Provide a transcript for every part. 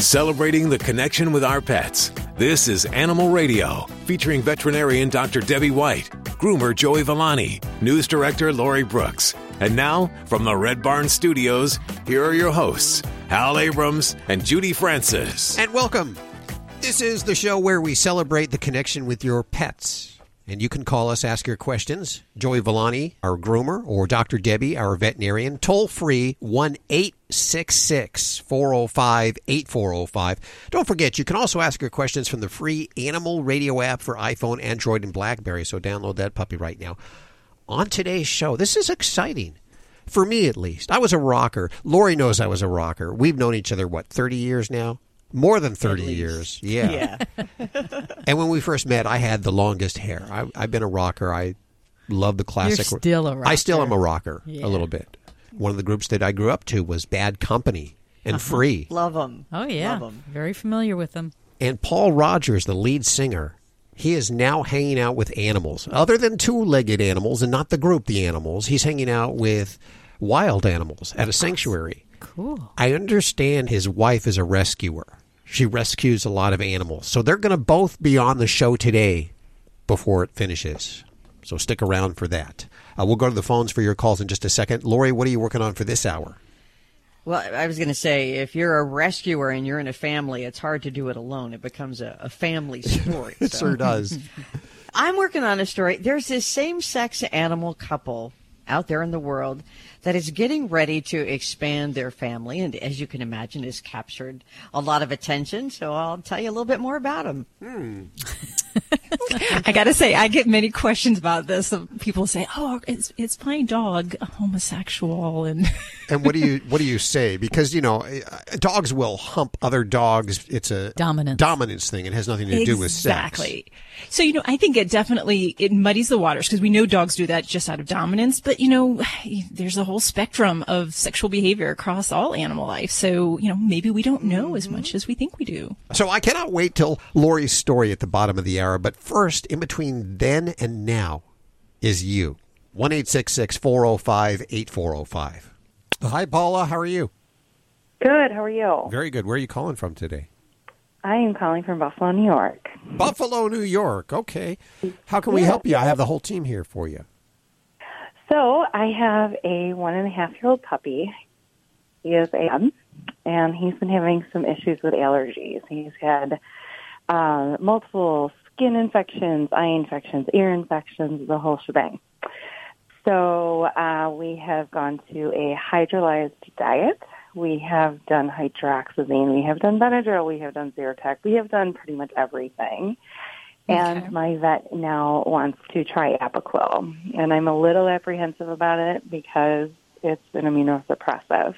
celebrating the connection with our pets. This is Animal Radio, featuring veterinarian Dr. Debbie White, groomer Joey Villani, news director Lori Brooks. And now, from the Red Barn Studios, here are your hosts, Hal Abrams and Judy Francis. And welcome. This is the show where we celebrate the connection with your pets. And you can call us, ask your questions. Joey Villani, our groomer, or Dr. Debbie, our veterinarian. Toll free 1 866 405 8405. Don't forget, you can also ask your questions from the free Animal Radio app for iPhone, Android, and Blackberry. So download that puppy right now. On today's show, this is exciting. For me, at least. I was a rocker. Lori knows I was a rocker. We've known each other, what, 30 years now? More than 30 years. Yeah. Yeah. And when we first met, I had the longest hair. I, I've been a rocker. I love the classic. You're still a I still am a rocker. rocker Yeah. a little bit. One of the groups that I grew up to was Bad Company and Uh-huh. Free. Love them. Oh yeah, Love 'em. very familiar with them. And Paul Rodgers, the lead singer, he is now hanging out with animals. Other than two legged animals and not the group, the animals, he's hanging out with wild animals at a sanctuary. Cool. I understand his wife is a rescuer. She rescues a lot of animals. So they're going to both be on the show today before it finishes. So stick around for that. Uh, we'll go to the phones for your calls in just a second. Lori, what are you working on for this hour? Well, I was going to say, if you're a rescuer and you're in a family, it's hard to do it alone. It becomes a, a family story. It so. sure does. I'm working on a story. There's this same sex animal couple out there in the world that is getting ready to expand their family. And as you can imagine, has captured a lot of attention. So I'll tell you a little bit more about them. I gotta say, I get many questions about this. People say, "Oh, is is my dog a homosexual?" And and what do you what do you say? Because you know, uh, dogs will hump other dogs. It's a Dominance. dominance thing. It has nothing to do with sex. exactly. So you know, I think it definitely it muddies the waters because we know dogs do that just out of dominance. But you know, there's a whole spectrum of sexual behavior across all animal life. So you know, maybe we don't know as much as we think we do. So I cannot wait till Lori's story at the bottom of the hour. But first, in between then and now, is you. One eight six six four zero five eight four zero five. Hi, Paula. How are you? Good. How are you? Very good. Where are you calling from today? I am calling from Buffalo, New York. Buffalo, New York. Okay. How can we help you? I have the whole team here for you. So I have a one and a half year old puppy. He is a and he's been having some issues with allergies. He's had uh, multiple skin infections, eye infections, ear infections, the whole shebang. So uh, we have gone to a hydrolyzed diet. We have done hydroxyzine. We have done Benadryl. We have done Zyrtec. We have done pretty much everything. And my vet now wants to try Apoquel. And I'm a little apprehensive about it because it's an immunosuppressive.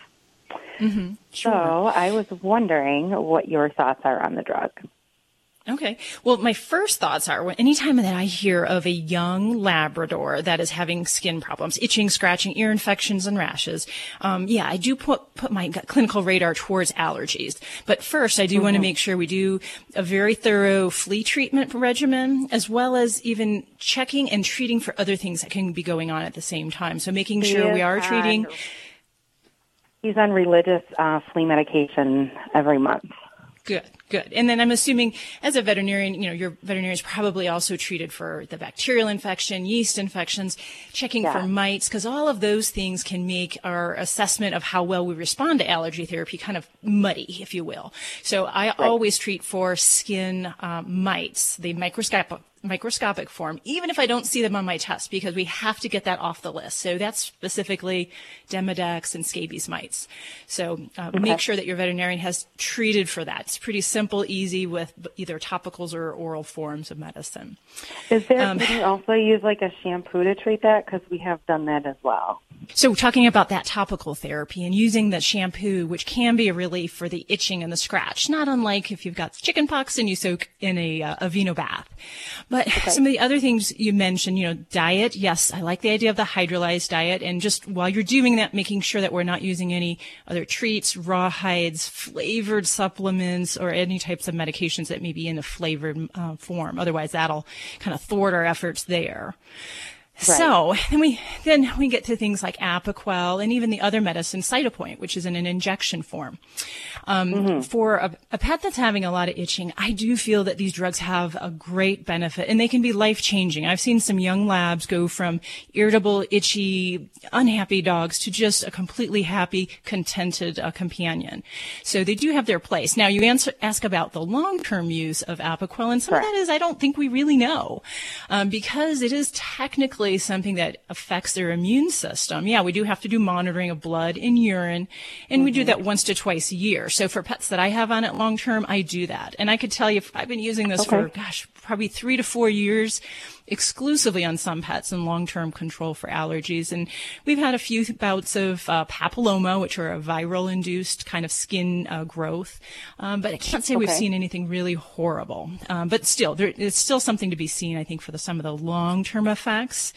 Mm-hmm. So I was wondering what your thoughts are on the drug. Okay. Well, my first thoughts are when anytime that I hear of a young Labrador that is having skin problems, itching, scratching, ear infections, and rashes, um, yeah, I do put put my clinical radar towards allergies. But first, I do want to make sure we do a very thorough flea treatment regimen, as well as even checking and treating for other things that can be going on at the same time. So making sure we are on- treating. He's on religious uh, flea medication every month. Good, good. And then I'm assuming as a veterinarian, you know, your veterinarian is probably also treated for the bacterial infection, yeast infections, checking for mites, because all of those things can make our assessment of how well we respond to allergy therapy kind of muddy, if you will. So I always treat for skin um, mites, the microscopic microscopic form, even if I don't see them on my test, because we have to get that off the list. So that's specifically Demodex and scabies mites. So uh, make sure that your veterinarian has treated for that. It's pretty simple, easy with either topicals or oral forms of medicine. Is there, Um, can you also use like a shampoo to treat that? Because we have done that as well. So talking about that topical therapy and using the shampoo, which can be a relief for the itching and the scratch, not unlike if you've got chicken pox and you soak in a, uh, Aveeno bath. But some of the other things you mentioned, you know, diet. Yes, I like the idea of the hydrolyzed diet. And just while you're doing that, making sure that we're not using any other treats, raw hides, flavored supplements, or any types of medications that may be in a flavored uh, form. Otherwise, that'll kind of thwart our efforts there. So then we then we get to things like Apoquel and even the other medicine, Cytopoint, which is in an injection form. Um, mm-hmm. For a, a, pet that's having a lot of itching, I do feel that these drugs have a great benefit, and they can be life changing. I've seen some young labs go from irritable, itchy, unhappy dogs to just a completely happy, contented uh, companion. So they do have their place. Now you answer, ask about the long term use of Apoquel, and some of that is I don't think we really know um, because it is technically something that affects their immune system, yeah, we do have to do monitoring of blood and urine, and mm-hmm. we do that once to twice a year. So for pets that I have on it long term, I do that. And I could tell you, I've been using this okay. for, gosh, probably three to four years exclusively on some pets and long-term control for allergies. And we've had a few bouts of uh, papilloma, which are a viral-induced kind of skin uh, growth. Um, but I can't say okay. we've seen anything really horrible. Um, but still, there, it's still something to be seen, I think, for the, some of the long-term effects.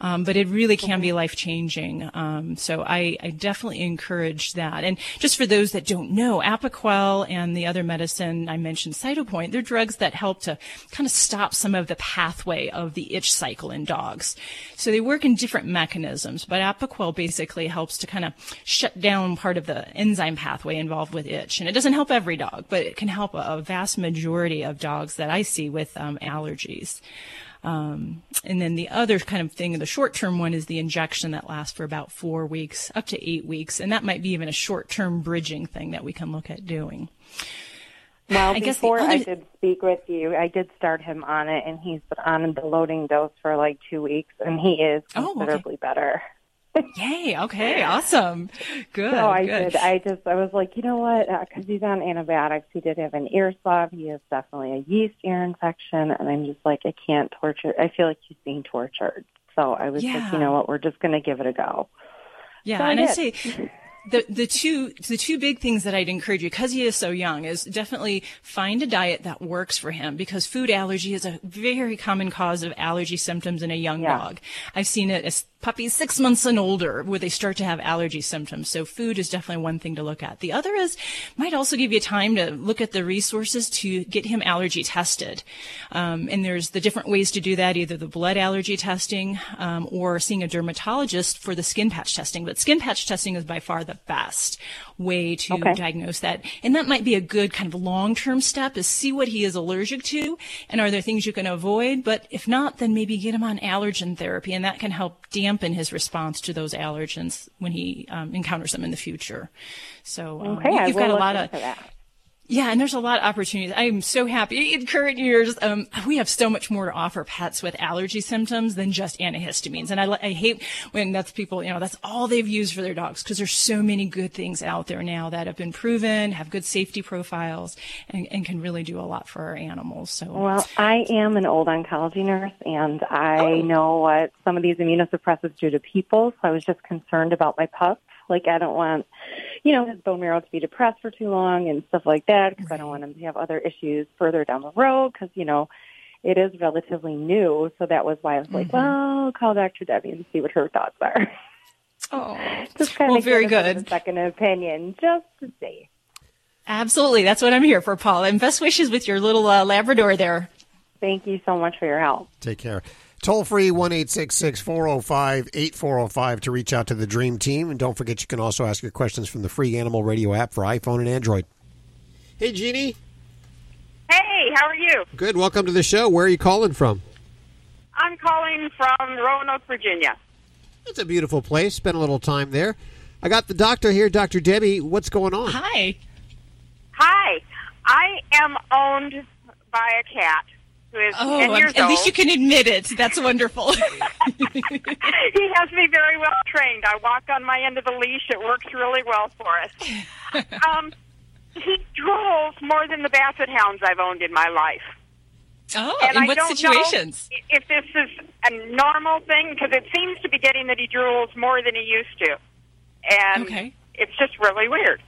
Um, but it really can be life changing. Um, so I, I, definitely encourage that. And just for those that don't know, Apoquel and the other medicine I mentioned, Cytopoint, they're drugs that help to kind of stop some of the pathway of the itch cycle in dogs. So they work in different mechanisms, but Apoquel basically helps to kind of shut down part of the enzyme pathway involved with itch. And it doesn't help every dog, but it can help a, a vast majority of dogs that I see with um, allergies. Um, and then the other kind of thing, the short term one is the injection that lasts for about four weeks, up to eight weeks. And that might be even a short term bridging thing that we can look at doing. Well, I before other... I did speak with you, I did start him on it, and he's been on the loading dose for like two weeks, and he is considerably oh, okay. better. Yay! Okay, awesome, good. So I good. did. I just I was like, you know what? Because uh, he's on antibiotics, he did have an ear swab. He has definitely a yeast ear infection, and I'm just like, I can't torture. I feel like he's being tortured. So I was yeah. like, you know what? We're just going to give it a go. Yeah, so and I, I say the the two the two big things that I'd encourage you because he is so young is definitely find a diet that works for him because food allergy is a very common cause of allergy symptoms in a young yeah. dog. I've seen it as puppies six months and older where they start to have allergy symptoms. So food is definitely one thing to look at. The other is might also give you time to look at the resources to get him allergy tested. Um, and there's the different ways to do that, either the blood allergy testing um, or seeing a dermatologist for the skin patch testing. But skin patch testing is by far the best way to okay. diagnose that. And that might be a good kind of long-term step is see what he is allergic to and are there things you can avoid. But if not, then maybe get him on allergen therapy and that can help dampen his response to those allergens when he um, encounters them in the future. So um, okay, you've got a lot of yeah, and there's a lot of opportunities. I am so happy in current years. Um, we have so much more to offer pets with allergy symptoms than just antihistamines. And I, I hate when that's people, you know, that's all they've used for their dogs because there's so many good things out there now that have been proven, have good safety profiles, and, and can really do a lot for our animals. So, well, I am an old oncology nurse, and I oh. know what some of these immunosuppressants do to people. So I was just concerned about my pups. Like I don't want, you know, his bone marrow to be depressed for too long and stuff like that because right. I don't want him to have other issues further down the road because, you know, it is relatively new. So that was why I was mm-hmm. like, well, call Dr. Debbie and see what her thoughts are. Oh, just kind well, of very good. second opinion, just to see. Absolutely, that's what I'm here for, Paul. And best wishes with your little uh, Labrador there. Thank you so much for your help. Take care. Toll free 1 405 8405 to reach out to the Dream Team. And don't forget, you can also ask your questions from the free Animal Radio app for iPhone and Android. Hey, Jeannie. Hey, how are you? Good. Welcome to the show. Where are you calling from? I'm calling from Roanoke, Virginia. It's a beautiful place. Spent a little time there. I got the doctor here, Dr. Debbie. What's going on? Hi. Hi. I am owned by a cat who is oh, 10 years at old. least you can admit it. That's wonderful. he has me very well trained. I walk on my end of the leash. It works really well for us. Um, he drools more than the basset hounds I've owned in my life. Oh, and in I what situations? If this is a normal thing, because it seems to be getting that he drools more than he used to. And okay. it's just really weird.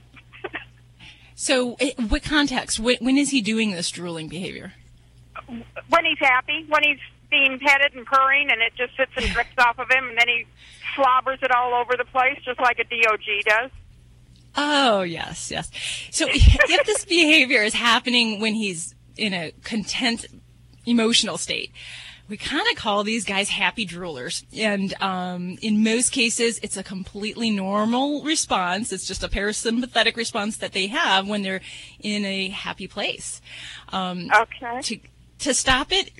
so, eh, what context? When is he doing this drooling behavior? When he's happy, when he's being petted and purring, and it just sits and drips off of him, and then he slobbers it all over the place, just like a DOG does. Oh yes, yes. So if this behavior is happening when he's in a content emotional state, we kind of call these guys happy droolers. And um, in most cases, it's a completely normal response. It's just a parasympathetic response that they have when they're in a happy place. Um, Okay. To, to stop it,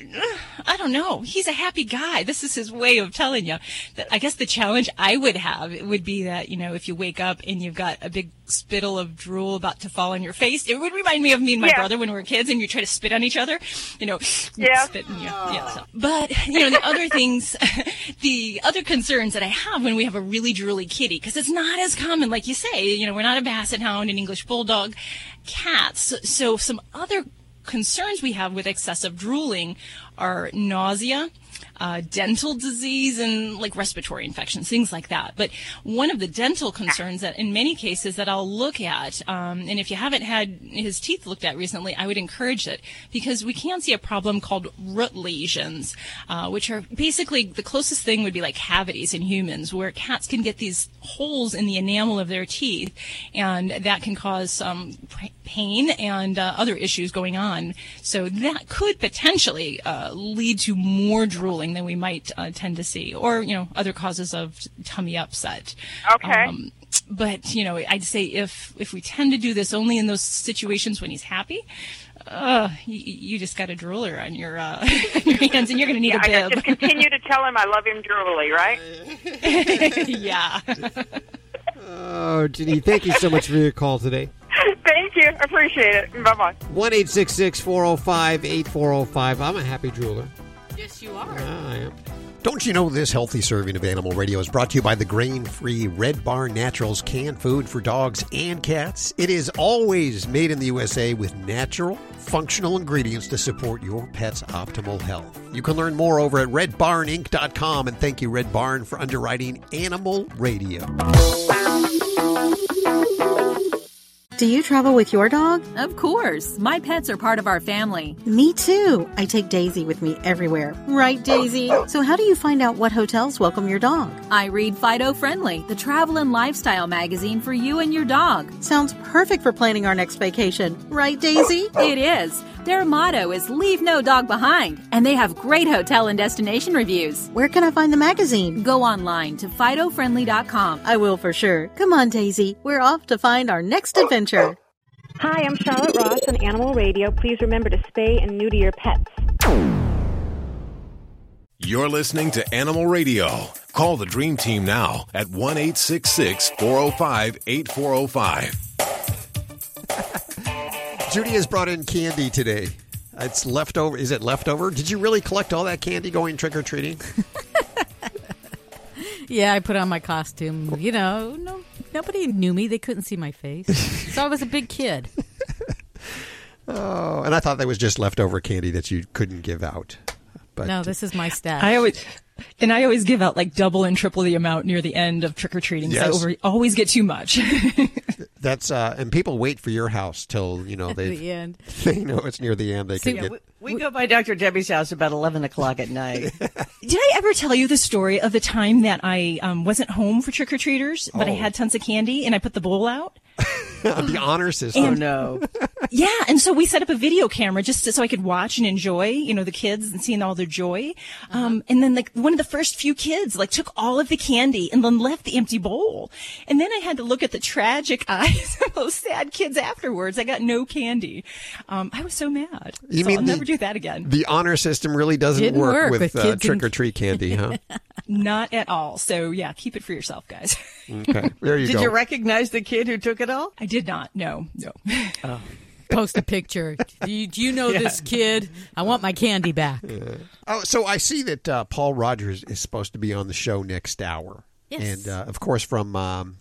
I don't know. He's a happy guy. This is his way of telling you. That I guess the challenge I would have would be that you know if you wake up and you've got a big spittle of drool about to fall on your face, it would remind me of me and my Yeah. brother when we were kids, and you try to spit on each other. You know, Yeah. spit. And, yeah, yeah. So. But you know the other things, the other concerns that I have when we have a really drooly kitty, because it's not as common, like you say. You know, we're not a basset hound, an English bulldog, cats. So some other concerns we have with excessive drooling are nausea, uh, dental disease, and like respiratory infections, things like that. But one of the dental concerns that in many cases that I'll look at, um, and if you haven't had his teeth looked at recently, I would encourage it because we can see a problem called root lesions, uh, which are basically the closest thing would be like cavities in humans, where cats can get these holes in the enamel of their teeth, and that can cause some pain and uh, other issues going on. So that could potentially uh, lead to more drooling than we might uh, tend to see, or you know other causes of tummy upset. Okay. but you know, I'd say if if we tend to do this only in those situations when he's happy. Uh, you, you just got a drooler on your uh, your hands, and you're going to need Yeah, I a just continue to tell him I love him drooly, right? yeah. Oh, Ginny, thank you so much for your call today. Thank you. Appreciate it. Bye bye. 1 405 8405. I'm a happy drooler. Yes, you are. I am. Don't you know this healthy serving of Animal Radio is brought to you by the grain free Red Barn Naturals canned food for dogs and cats? It is always made in the USA with natural, functional ingredients to support your pet's optimal health. You can learn more over at redbarninc.com and thank you, Red Barn, for underwriting Animal Radio. Do you travel with your dog? Of course. My pets are part of our family. Me too. I take Daisy with me everywhere. Right, Daisy? So, how do you find out what hotels welcome your dog? I read Fido Friendly, the travel and lifestyle magazine for you and your dog. Sounds perfect for planning our next vacation. Right, Daisy? It is. Their motto is Leave No Dog Behind, and they have great hotel and destination reviews. Where can I find the magazine? Go online to FidoFriendly.com. I will for sure. Come on, Daisy. We're off to find our next adventure. Hi, I'm Charlotte Ross on Animal Radio. Please remember to spay and neuter your pets. You're listening to Animal Radio. Call the Dream Team now at 1 405 8405. Judy has brought in candy today. It's leftover. Is it leftover? Did you really collect all that candy going trick or treating? Yeah, I put on my costume. You know, no, nobody knew me. They couldn't see my face, so I was a big kid. Oh, and I thought that was just leftover candy that you couldn't give out. But No, this is my stash. I always, and I always give out like double and triple the amount near the end of trick or treating. Yes. I over, always get too much. that's uh, and people wait for your house till you know they the end. they know it's near the end. They See, can get. We, we go by Dr. Debbie's house about 11 o'clock at night. Did I ever tell you the story of the time that I um, wasn't home for trick or treaters, but I Oh. had tons of candy and I put the bowl out? the honor system. oh, no. Yeah, and so we set up a video camera just to, so I could watch and enjoy, you know, the kids and seeing all their joy. Um, and then like one of the first few kids like took all of the candy and then left the empty bowl. And then I had to look at the tragic eyes of those sad kids afterwards. I got no candy. Um, I was so mad. You so mean I'll the- never do that again. The honor system really doesn't work, work with, with uh, trick or treat candy, huh? Not at all. So yeah, keep it for yourself, guys. Okay, there you Did go. you recognize the kid who took it all? I did not. No, no. Post a picture. Do you, do you know this kid? I want my candy back. Oh, so I see that uh, Paul Rodgers is supposed to be on the show next hour. Yes. And uh, of course from um,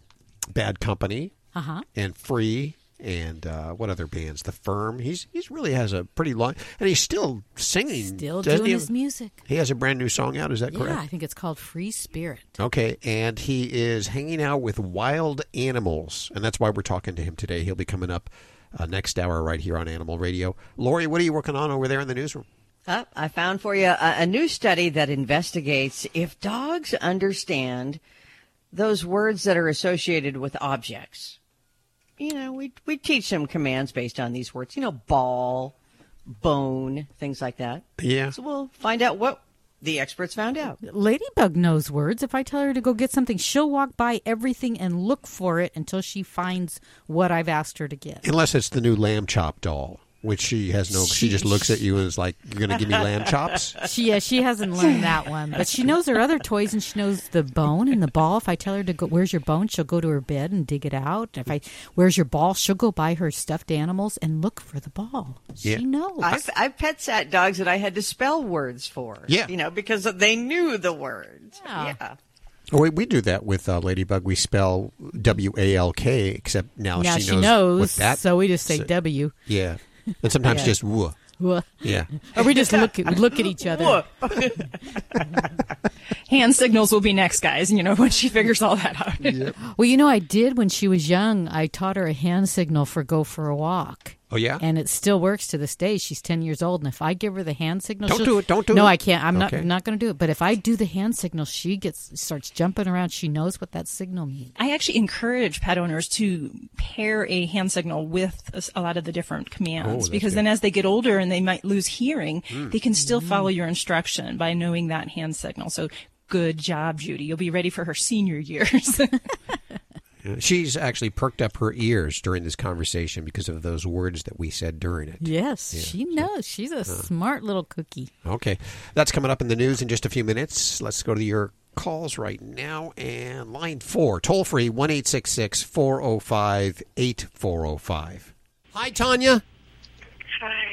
Bad Company Uh huh. and Free and uh, what other bands? The Firm. He's he's really has a pretty long and he's still singing. Still doing he? his music. He has a brand new song out. Is that correct? Yeah, I think it's called Free Spirit. Okay, and he is hanging out with wild animals, and that's why we're talking to him today. He'll be coming up uh, next hour right here on Animal Radio. Lori, what are you working on over there in the newsroom? Uh, I found for you a, a new study that investigates if dogs understand those words that are associated with objects. You know, we we teach them commands based on these words. You know, ball, bone, things like that. Yeah. So we'll find out what The experts found out. Ladybug knows words. If I tell her to go get something, she'll walk by everything and look for it until she finds what I've asked her to get. Unless it's the new lamb chop doll, which she has no. She, She- just looks at you and is like, "You're going to give me lamb chops." She yeah, she hasn't learned that one, but she knows her other toys and she knows the bone and the ball. If I tell her to go, where's your bone? She'll go to her bed and dig it out. If I, where's your ball? She'll go buy her stuffed animals and look for the ball. Yeah. She knows. I've, I've pet sat dogs that I had to spell words for. Yeah. You know, because they knew the words. Yeah. yeah. Oh, we, we do that with uh, Ladybug. We spell W A L K, except now, now she she knows, knows, what that. so we just say so- W. Yeah, and sometimes Yeah. just woo. Wha- Yeah. Or we just look at, look at each other. Hand signals will be next, guys. You know when she figures all that out. Well, you know, I did when she was young. I taught her a hand signal for go for a walk. Oh yeah. And it still works to this day. She's ten years old, and if I give her the hand signal, Don't she'll- do it, don't do no, it. No, I can't. I'm Okay. not not going to do it. But if I do the hand signal, she gets starts jumping around. She knows what that signal means. I actually encourage pet owners to pair a hand signal with a lot of the different Oh, commands that's because good. then as they get older and they might lose hearing, Mm. they can still follow your instruction by knowing that hand signal. So good job, Judy. You'll be ready for her senior years. Yeah. She's actually perked up her ears during this conversation because of those words that we said during it. Yes, she knows. She's a smart little cookie. Okay. That's coming up in the news in just a few minutes. Let's go to your calls right now. And line four, toll free, 1 405 8405. Hi, Tanya. Hi.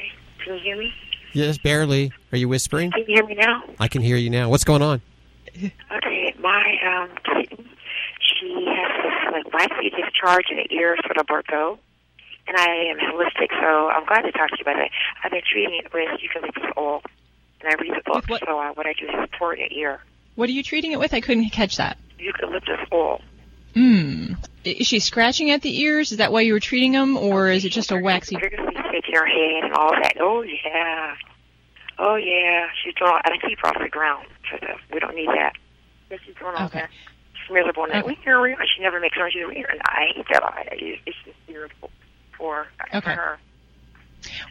Can you hear me? Yes, barely. Are you whispering? Can you hear me now? I can hear you now. What's going on? Okay. My um, kitten, she has like waxy discharge in the ears for the Bordeaux. And I am holistic, so I'm glad to talk to you about it. I've been treating it with eucalyptus oil, and I read the book. So uh, what I do is pour it in the ear. what are you treating it with? I couldn't catch that. Eucalyptus oil. Hmm. Is she scratching at the ears? Is that why you were treating them, or is it just a waxy? Vigorously shaking her head and all that. Oh yeah. Oh yeah. She's doing all, and I keep her off the ground. So we don't need that. But she's doing all Okay. that. Miserable. And Okay. okay. she never makes noise. She's weird. And I hate that. I, it's just irritable for, for her.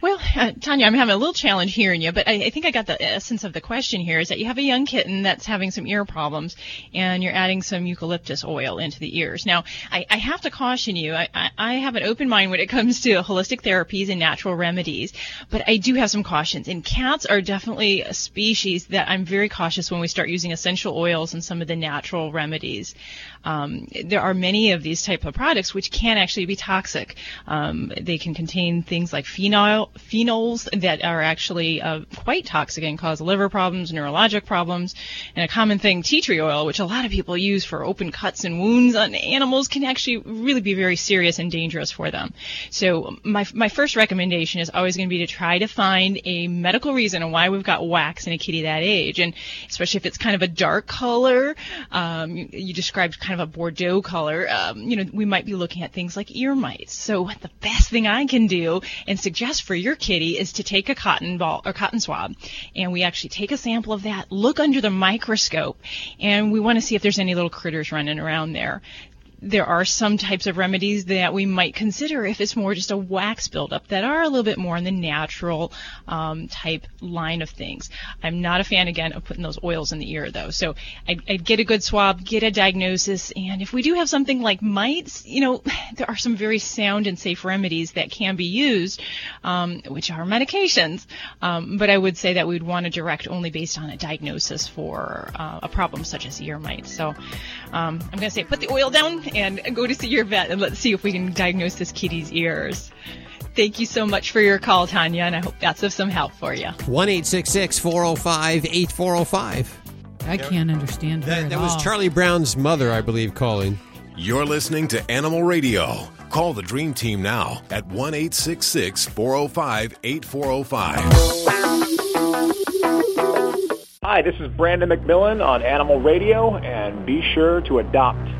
Well, uh, Tanya, I'm having a little challenge hearing you, but I, I think I got the essence of the question here is that you have a young kitten that's having some ear problems and you're adding some eucalyptus oil into the ears. Now, I, I have to caution you, I, I, I have an open mind when it comes to holistic therapies and natural remedies, but I do have some cautions. And cats are definitely a species that I'm very cautious when we start using essential oils and some of the natural remedies. Um, there are many of these type of products which can actually be toxic. Um, they can contain things like phenol, phenols that are actually uh, quite toxic and cause liver problems, neurologic problems, and a common thing, tea tree oil, which a lot of people use for open cuts and wounds on animals, can actually really be very serious and dangerous for them. So my my first recommendation is always going to be to try to find a medical reason on why we've got wax in a kitty that age, and especially if it's kind of a dark color. Um, you, you described kind of a Bordeaux color. Um, you know, we might be looking at things like ear mites. So the best thing I can do and suggest for your kitty is to take a cotton ball or cotton swab, and we actually take a sample of that, look under the microscope, and we want to see if there's any little critters running around there there are some types of remedies that we might consider if it's more just a wax buildup that are a little bit more in the natural um, type line of things. I'm not a fan again of putting those oils in the ear though. So I'd, I'd get a good swab, get a diagnosis, and if we do have something like mites, you know, there are some very sound and safe remedies that can be used, um, which are medications. Um, but I would say that we'd want to direct only based on a diagnosis for uh, a problem such as ear mites. So um, I'm going to say put the oil down and go to see your vet and let's see if we can diagnose this kitty's ears. Thank you so much for your call, Tanya, and I hope that's of some help for you. 1 405 8405. I can't understand That, at that was all. Charlie Brown's mother, I believe, calling. You're listening to Animal Radio. Call the Dream Team now at 1 405 8405. Hi, this is Brandon McMillan on Animal Radio, and be sure to adopt and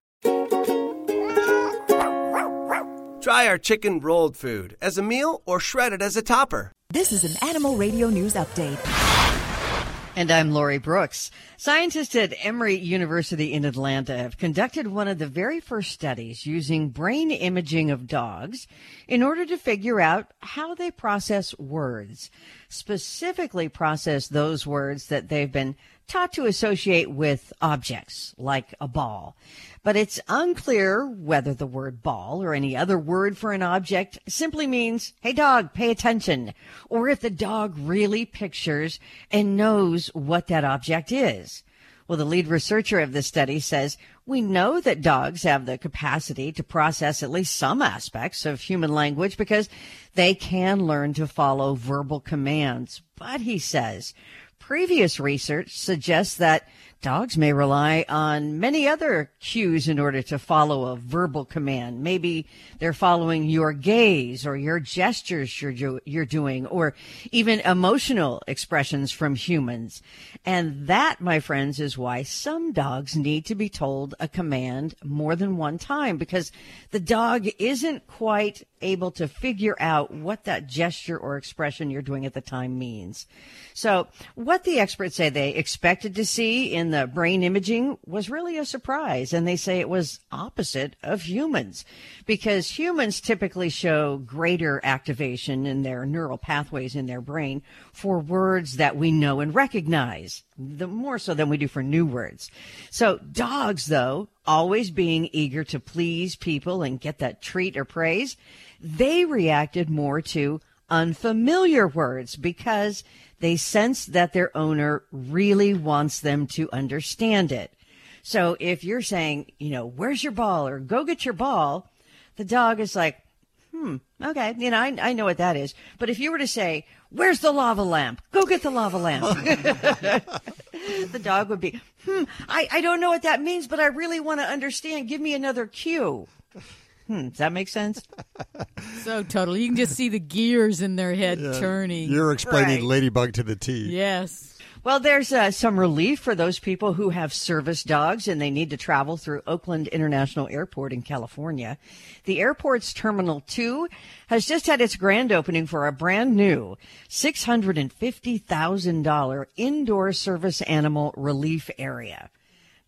Try our chicken rolled food as a meal or shred it as a topper. This is an Animal Radio News Update. And I'm Lori Brooks. Scientists at Emory University in Atlanta have conducted one of the very first studies using brain imaging of dogs in order to figure out how they process words, specifically process those words that they've been taught to associate with objects like a ball. But it's unclear whether the word ball or any other word for an object simply means, hey dog, pay attention, or if the dog really pictures and knows what that object is. Well, the lead researcher of the study says we know that dogs have the capacity to process at least some aspects of human language because they can learn to follow verbal commands. But he says Previous research suggests that dogs may rely on many other cues in order to follow a verbal command. Maybe they're following your gaze or your gestures you're, do- you're doing or even emotional expressions from humans. And that, my friends, is why some dogs need to be told a command more than one time because the dog isn't quite able to figure out what that gesture or expression you're doing at the time means. So what the experts say they expected to see in the brain imaging was really a surprise. And they say it was opposite of humans because humans typically show greater activation in their neural pathways in their brain for words that we know and recognize, the more so than we do for new words. So dogs, though, always being eager to please people and get that treat or praise, they reacted more to unfamiliar words because they sense that their owner really wants them to understand it. So if you're saying, you know, where's your ball or go get your ball, the dog is like, hmm, okay, you know, I, I know what that is. But if you were to say, where's the lava lamp? Go get the lava lamp. the dog would be, hmm, I, I don't know what that means, but I really want to understand. Give me another cue. Hmm, does that make sense? so totally. You can just see the gears in their head yeah, turning. You're explaining right. Ladybug to the T. Yes. Well, there's uh, some relief for those people who have service dogs and they need to travel through Oakland International Airport in California. The airport's Terminal 2 has just had its grand opening for a brand new $650,000 indoor service animal relief area.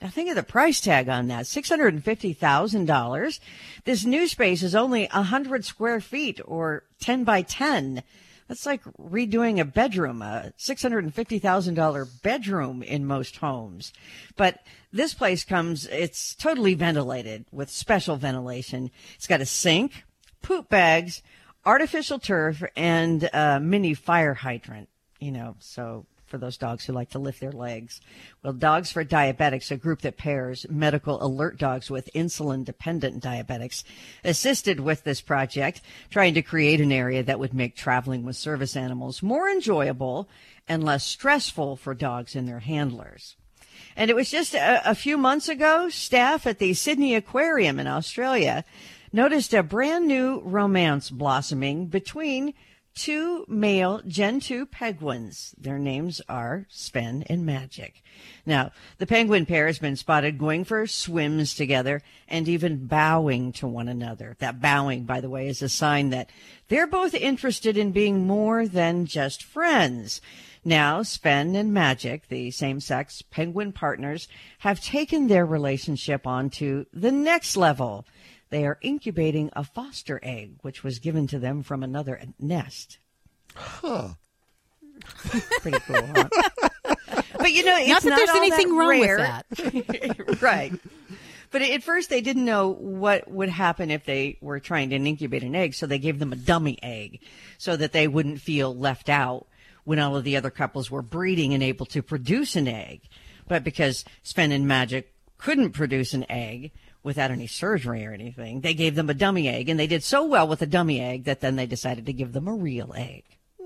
Now think of the price tag on that. $650,000. This new space is only 100 square feet or 10 by 10. That's like redoing a bedroom, a $650,000 bedroom in most homes. But this place comes, it's totally ventilated with special ventilation. It's got a sink, poop bags, artificial turf, and a mini fire hydrant, you know, so for those dogs who like to lift their legs. Well, Dogs for Diabetics, a group that pairs medical alert dogs with insulin dependent diabetics, assisted with this project, trying to create an area that would make traveling with service animals more enjoyable and less stressful for dogs and their handlers. And it was just a, a few months ago, staff at the Sydney Aquarium in Australia noticed a brand new romance blossoming between two male Gentoo penguins. Their names are Sphen and Magic. Now, the penguin pair has been spotted going for swims together and even bowing to one another. That bowing, by the way, is a sign that they're both interested in being more than just friends. Now, Sphen and Magic, the same sex penguin partners, have taken their relationship on to the next level. They are incubating a foster egg, which was given to them from another nest. Huh. Pretty cool, huh? but you know, it's not that not there's all anything that wrong rare. with that. right. But at first, they didn't know what would happen if they were trying to incubate an egg, so they gave them a dummy egg so that they wouldn't feel left out when all of the other couples were breeding and able to produce an egg. But because Sphen and Magic couldn't produce an egg, without any surgery or anything. They gave them a dummy egg, and they did so well with the dummy egg that then they decided to give them a real egg.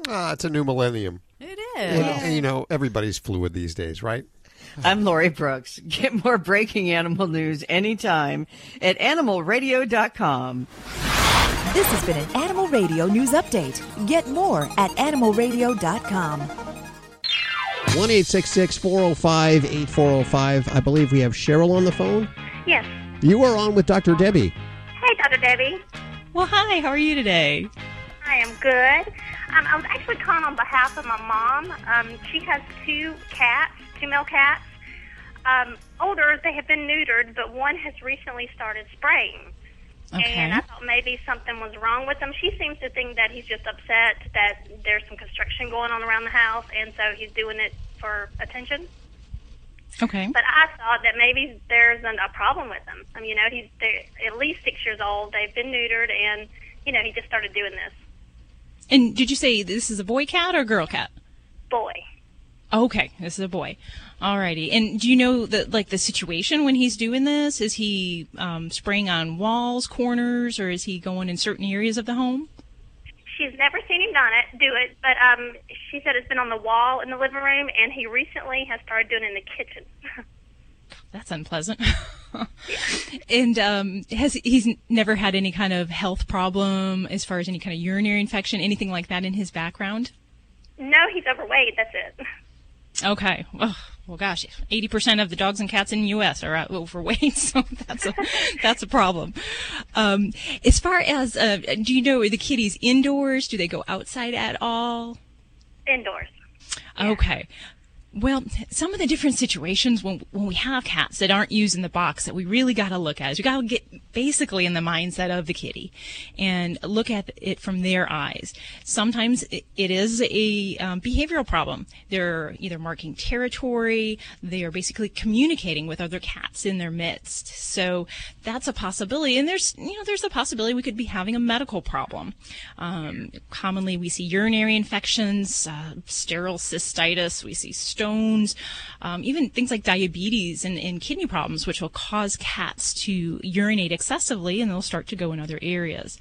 Ah, it's a new millennium. It is. And, is. and, you know, everybody's fluid these days, right? I'm Lori Brooks. Get more breaking animal news anytime at animalradio.com. This has been an Animal Radio News Update. Get more at animalradio.com. 1 405 8405. I believe we have Cheryl on the phone. Yes. You are on with Dr. Debbie. Hey, Dr. Debbie. Well, hi. How are you today? I am good. Um, I was actually calling on behalf of my mom. Um, she has two cats, two male cats. Um, older, they have been neutered, but one has recently started spraying. Okay. And I thought maybe something was wrong with him. She seems to think that he's just upset that there's some construction going on around the house, and so he's doing it for attention. Okay. But I thought that maybe there's an, a problem with him. I mean, you know, he's they're at least six years old. They've been neutered, and you know, he just started doing this. And did you say this is a boy cat or a girl cat? Boy. Okay, this is a boy. Alrighty. And do you know the like the situation when he's doing this? Is he um, spraying on walls, corners, or is he going in certain areas of the home? She's never seen him done it, do it, but um, she said it's been on the wall in the living room, and he recently has started doing it in the kitchen. That's unpleasant. and um, has he's never had any kind of health problem as far as any kind of urinary infection, anything like that in his background? no, he's overweight. That's it. Okay. Well, well, gosh, eighty percent of the dogs and cats in the U.S. are overweight, so that's a that's a problem. Um, as far as uh, do you know are the kitties indoors? Do they go outside at all? Indoors. Okay. Well, some of the different situations when when we have cats that aren't used in the box that we really got to look at is we got to get basically in the mindset of the kitty and look at it from their eyes. Sometimes it is a um, behavioral problem. They're either marking territory, they are basically communicating with other cats in their midst. So that's a possibility. And there's you know there's a possibility we could be having a medical problem. Um, commonly, we see urinary infections, uh, sterile cystitis. We see stones, um, even things like diabetes and, and, kidney problems, which will cause cats to urinate excessively and they'll start to go in other areas.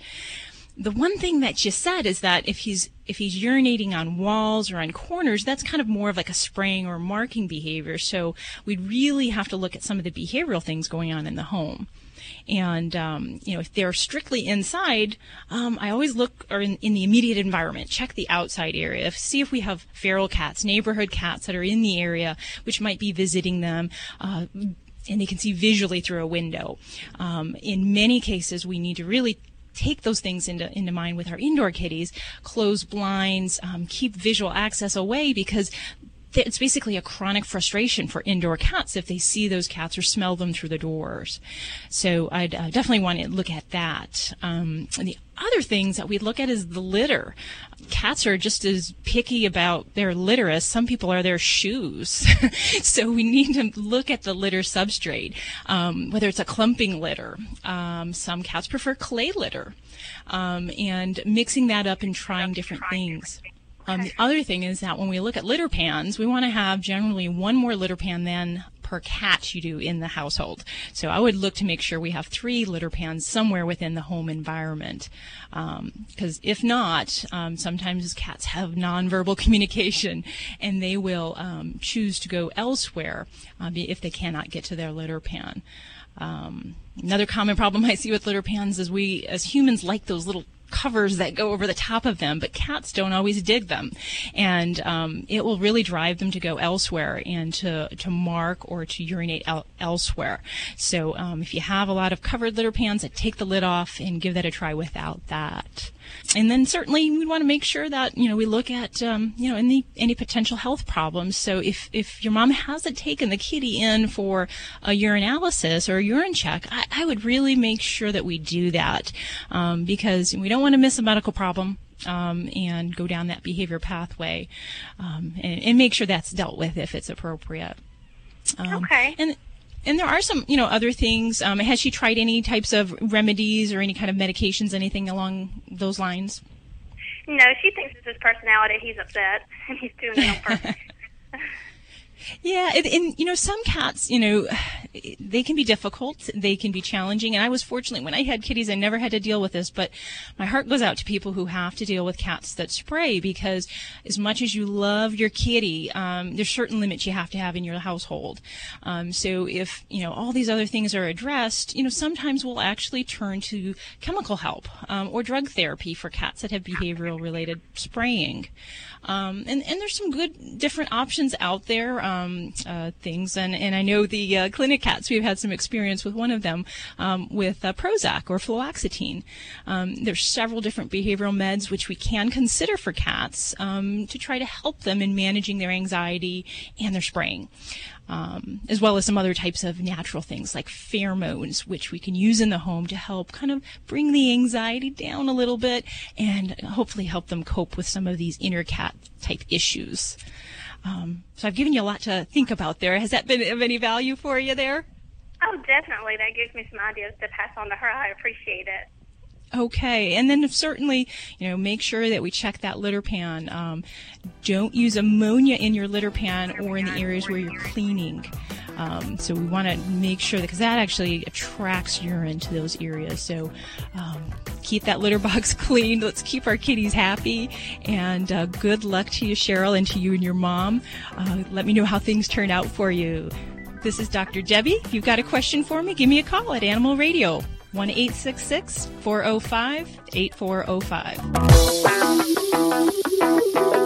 The one thing that you said is that if he's if he's urinating on walls or on corners, that's kind of more of like a spraying or marking behavior. So we'd really have to look at some of the behavioral things going on in the home. And, um, you know, if they're strictly inside, um, I always look or in, in, the immediate environment, check the outside area, see if we have feral cats, neighborhood cats that are in the area, which might be visiting them. Uh, and they can see visually through a window. Um, in many cases, we need to really take those things into into mind with our indoor kitties. Close blinds, um, keep visual access away because it's basically a chronic frustration for indoor cats if they see those cats or smell them through the doors. So I'd uh, definitely want to look at that. Um, and the other things that we look at is the litter. Cats are just as picky about their litter as some people are their shoes. so we need to look at the litter substrate, um, whether it's a clumping litter. Um, some cats prefer clay litter, um, and mixing that up and trying different things. Um, the other thing is that when we look at litter pans, we want to have generally one more litter pan than per cat you do in the household. So I would look to make sure we have three litter pans somewhere within the home environment. Because um, if not, um, sometimes cats have nonverbal communication and they will um, choose to go elsewhere uh, if they cannot get to their litter pan. Um, another common problem I see with litter pans is we, as humans, like those little covers that go over the top of them, but cats don't always dig them, and um, it will really drive them to go elsewhere and to to mark or to urinate el- elsewhere. So um, if you have a lot of covered litter pans, take the lid off and give that a try without that. And then certainly we want to make sure that you know we look at um, you know any any potential health problems. So if if your mom hasn't taken the kitty in for a urinalysis or a urine check, I, I would really make sure that we do that um, because we don't want to miss a medical problem. Um, and go down that behavior pathway, um, and, and, make sure that's dealt with if it's appropriate. Um, okay. And and there are some, you know, other things. Um, has she tried any types of remedies or any kind of medications, anything along those lines? No, she thinks it's his personality. He's upset, and he's doing it on purpose. Yeah, and, and, you know, some cats, you know, they can be difficult, they can be challenging. And I was fortunate when I had kitties, I never had to deal with this. But my heart goes out to people who have to deal with cats that spray because, as much as you love your kitty, um, there's certain limits you have to have in your household. Um, so if you know all these other things are addressed, you know, sometimes we'll actually turn to chemical help um, or drug therapy for cats that have behavioral related spraying. Um, and, and there's some good different options out there, um, uh, things. And, and I know the uh, clinic cats. We've had some experience with one of them um, with uh, Prozac or fluoxetine. Um, there's several different behavioral meds which we can consider for cats um, to try to help them in managing their anxiety and their spraying. Um, as well as some other types of natural things like pheromones, which we can use in the home to help kind of bring the anxiety down a little bit and hopefully help them cope with some of these inner cat type issues. Um, so I've given you a lot to think about there. Has that been of any value for you there? Oh, definitely. That gives me some ideas to pass on to her. I appreciate it. Okay, and then certainly, you know, make sure that we check that litter pan. Um, don't use ammonia in your litter pan or in the areas where you're cleaning. Um, so we want to make sure that because that actually attracts urine to those areas. So um, keep that litter box clean. Let's keep our kitties happy. And uh, good luck to you, Cheryl, and to you and your mom. Uh, let me know how things turn out for you. This is Dr. Debbie. If you've got a question for me, give me a call at Animal Radio. 1 405 8405.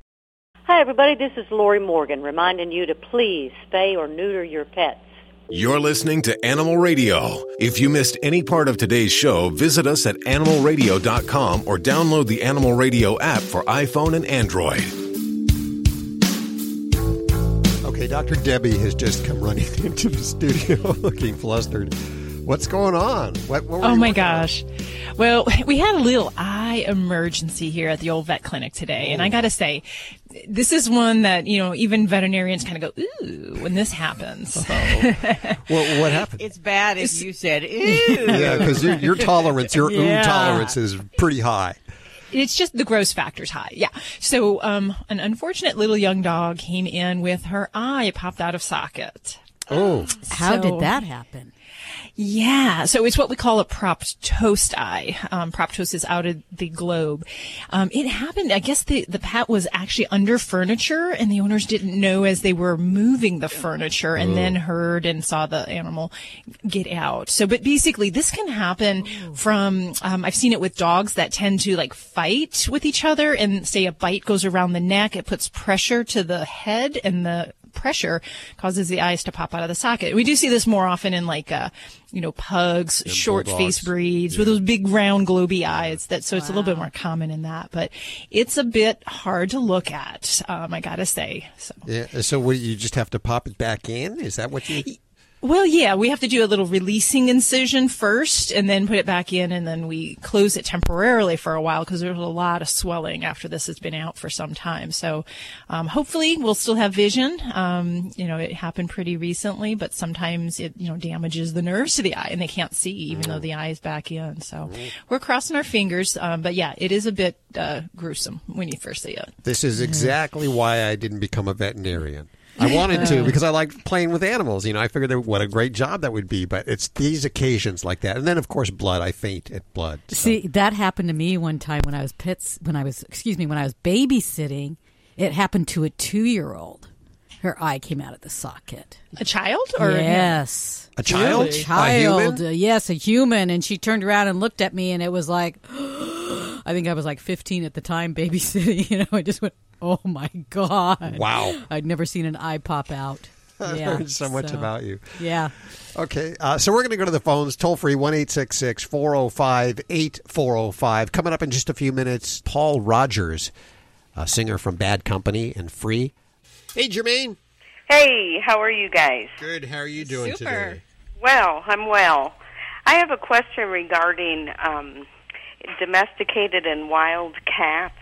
Hi, everybody. This is Lorrie Morgan reminding you to please spay or neuter your pets. You're listening to Animal Radio. If you missed any part of today's show, visit us at animalradio.com or download the Animal Radio app for iPhone and Android. Okay, Dr. Debbie has just come running into the studio looking flustered. What's going on? What, what oh my gosh. On? Well, we had a little eye emergency here at the old vet clinic today. Oh. And I got to say, this is one that, you know, even veterinarians kind of go, ooh, when this happens. well, what happened? It's bad if it's, you said, ooh. yeah, because your, your tolerance, your yeah. ooh tolerance is pretty high. It's just the gross factor's high. Yeah. So, um, an unfortunate little young dog came in with her eye popped out of socket. Oh, how did that happen? Yeah, so it's what we call a proptosed eye. Um, out of the globe. Um, it happened, I guess the, the pet was actually under furniture and the owners didn't know as they were moving the furniture and oh. then heard and saw the animal get out. So, but basically this can happen from, um, I've seen it with dogs that tend to like fight with each other and say a bite goes around the neck. It puts pressure to the head and the pressure causes the eyes to pop out of the socket. We do see this more often in like, uh, you know, pugs, and short face breeds yeah. with those big round globy eyes. That so it's wow. a little bit more common in that, but it's a bit hard to look at. Um, I gotta say. So yeah. So what, you just have to pop it back in? Is that what you? Well, yeah, we have to do a little releasing incision first and then put it back in and then we close it temporarily for a while because there's a lot of swelling after this has been out for some time. So, um, hopefully we'll still have vision. Um, you know, it happened pretty recently, but sometimes it, you know, damages the nerves to the eye and they can't see even though the eye is back in. So we're crossing our fingers. Um, but yeah, it is a bit, uh, gruesome when you first see it. This is exactly why I didn't become a veterinarian. I wanted to because I like playing with animals. You know, I figured that what a great job that would be. But it's these occasions like that, and then of course blood. I faint at blood. So. See, that happened to me one time when I was pits. When I was, excuse me, when I was babysitting. It happened to a two-year-old. Her eye came out of the socket. A child, or a yes, child, a child. A uh, yes, a human. And she turned around and looked at me, and it was like. I think I was like 15 at the time babysitting. You know, I just went, Oh my God! Wow, I'd never seen an eye pop out. I've yeah, heard so much so, about you. Yeah. Okay, uh, so we're going to go to the phones, toll free one eight six six four zero oh five eight four zero oh five. Coming up in just a few minutes, Paul Rodgers, a singer from Bad Company and Free. Hey, Jermaine. Hey, how are you guys? Good. How are you doing Super. today? Well, I'm well. I have a question regarding um, domesticated and wild cats.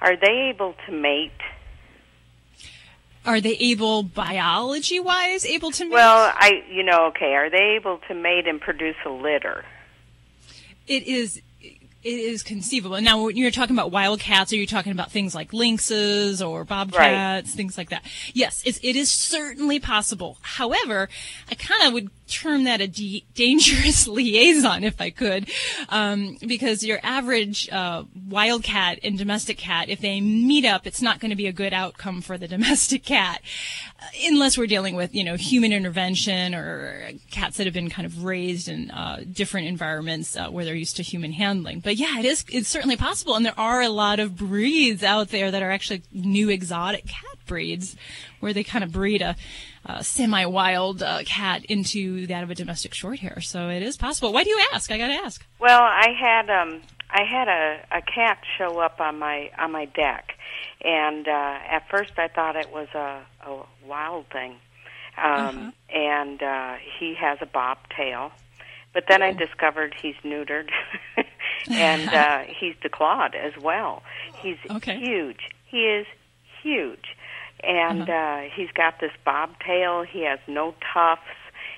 Are they able to mate? Are they able, biology wise, able to mate? Well, I, you know, okay. Are they able to mate and produce a litter? It is It is conceivable. Now, when you're talking about wild cats, are you talking about things like lynxes or bobcats, right. things like that? Yes, it's, it is certainly possible. However, I kind of would term that a de- dangerous liaison, if I could, um, because your average uh, wild cat and domestic cat, if they meet up, it's not going to be a good outcome for the domestic cat, uh, unless we're dealing with you know human intervention or cats that have been kind of raised in uh, different environments uh, where they're used to human handling. But yeah, it is it's certainly possible, and there are a lot of breeds out there that are actually new exotic cat breeds where they kind of breed a uh, semi-wild uh, cat into that of a domestic shorthair. So it is possible. Why do you ask? I got to ask. Well, I had um, I had a, a cat show up on my on my deck, and uh, at first I thought it was a, a wild thing, um, uh-huh. and uh, he has a bobtail. But then oh. I discovered he's neutered, and uh, he's declawed as well. He's okay. huge. He is huge and uh-huh. uh, he's got this bobtail. He has no tufts.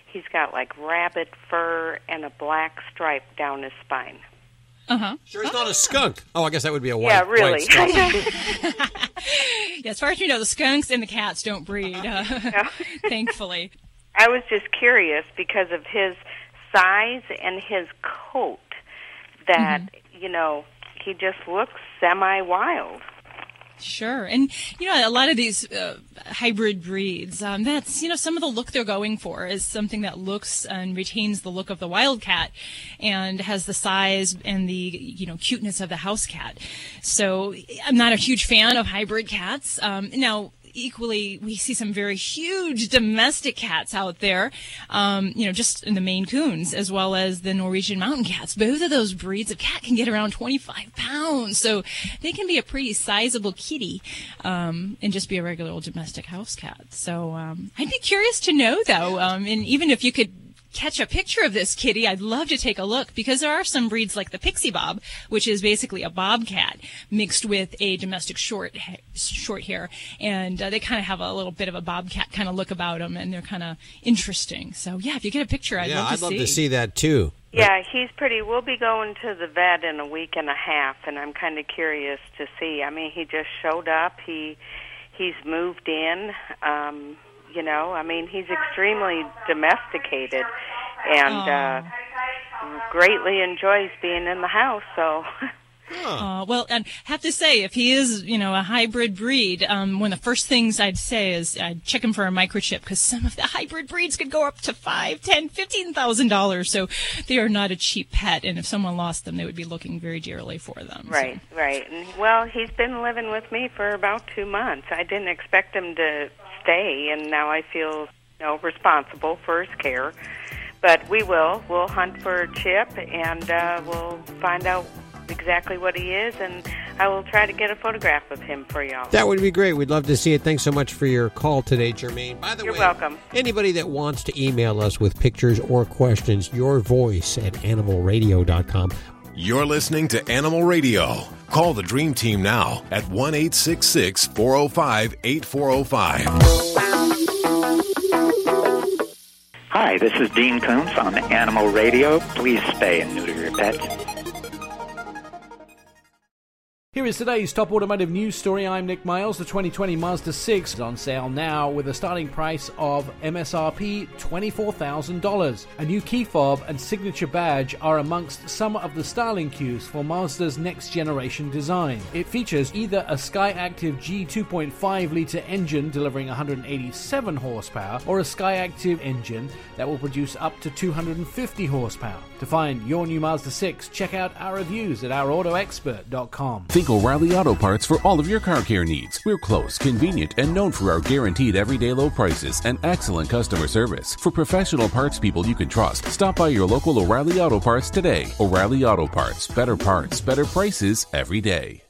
He's got like rabbit fur and a black stripe down his spine. Uh huh. Sure, he's oh, not a skunk. Oh, I guess that would be a white. Yeah, really. yeah, as far as you know, the skunks and the cats don't breed. Uh, thankfully. I was just curious because of his size and his coat that mm-hmm. you know he just looks semi-wild. Sure. And, you know, a lot of these uh, hybrid breeds, um, that's, you know, some of the look they're going for is something that looks and retains the look of the wild cat and has the size and the, you know, cuteness of the house cat. So I'm not a huge fan of hybrid cats. Um, now, equally, we see some very huge domestic cats out there, um, you know, just in the Maine Coons as well as the Norwegian mountain cats. Both of those breeds of cat can get around 25 pounds. So they can be a pretty sizable kitty um, and just be a regular old domestic house cat. So um, I'd be curious to know, though, um, and even if you could catch a picture of this kitty, I'd love to take a look because there are some breeds like the Pixie Bob, which is basically a bobcat mixed with a domestic short short hair, and uh, they kind of have a little bit of a bobcat kind of look about them, and they're kind of interesting. So yeah, if you get a picture, I'd yeah, love to I'd love see. to see that too. Yeah, he's pretty. We'll be going to the vet in a week and a half, and I'm kind of curious to see. I mean, he just showed up. He he's moved in. Um, you know, I mean, he's extremely domesticated and uh, greatly enjoys being in the house. So. Uh, well, and have to say, if he is, you know, a hybrid breed, um, one of the first things I'd say is I'd check him for a microchip because some of the hybrid breeds could go up to five, ten, fifteen thousand dollars. So they are not a cheap pet, and if someone lost them, they would be looking very dearly for them. Right, so. right. And, well, he's been living with me for about two months. I didn't expect him to stay, and now I feel, you know, responsible for his care. But we will. We'll hunt for Chip, and uh, we'll find out exactly what he is, and I will try to get a photograph of him for y'all. That would be great. We'd love to see it. Thanks so much for your call today, Jermaine. By the You're way, welcome. Anybody that wants to email us with pictures or questions, your voice at animalradio.com. You're listening to Animal Radio. Call the Dream Team now at 1 866 405 8405. Hi, this is Dean Koontz on Animal Radio. Please spay and neuter your pets. Here is today's top automotive news story. I'm Nick Miles. The 2020 Mazda 6 is on sale now with a starting price of MSRP $24,000. A new key fob and signature badge are amongst some of the styling cues for Mazda's next generation design. It features either a Skyactiv G 2.5 litre engine delivering 187 horsepower or a Skyactiv engine that will produce up to 250 horsepower. To find your new Mazda 6, check out our reviews at ourautoexpert.com. Think O'Reilly Auto Parts for all of your car care needs. We're close, convenient, and known for our guaranteed everyday low prices and excellent customer service. For professional parts people you can trust, stop by your local O'Reilly Auto Parts today. O'Reilly Auto Parts. Better parts, better prices every day.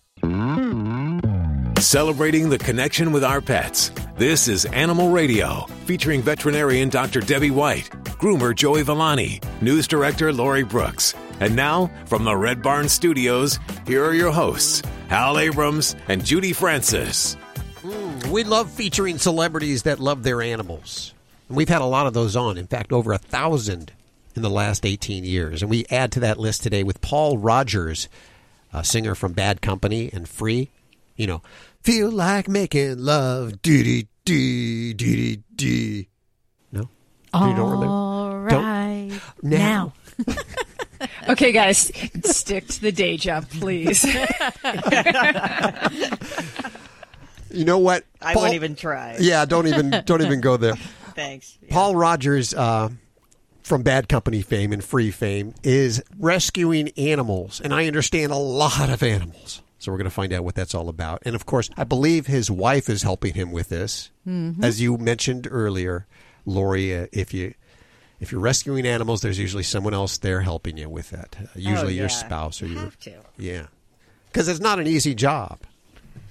Celebrating the connection with our pets. This is Animal Radio, featuring veterinarian Dr. Debbie White, groomer Joey Villani, news director Lori Brooks and now, from the Red Barn Studios, here are your hosts, Hal Abrams and Judy Francis. Mm, we love featuring celebrities that love their animals. And We've had a lot of those on. In fact, over a thousand in the last 18 years. And we add to that list today with Paul Rodgers, a singer from Bad Company and Free. You know, feel like making love, dee dee dee dee dee. No, All you don't remember? Don't- right. Now. Okay, guys, stick to the day job, please. You know what? I wouldn't even try. Yeah, don't even don't even go there. Thanks. Paul Rodgers uh, from Bad Company fame and Free fame is rescuing animals, and I understand a lot of animals. So we're going to find out what that's all about. And of course, I believe his wife is helping him with this, Mhm. as you mentioned earlier, Lori. Uh, if you if you're rescuing animals, there's usually someone else there helping you with that. Uh, usually Oh, your spouse or your yeah, because it's not an easy job.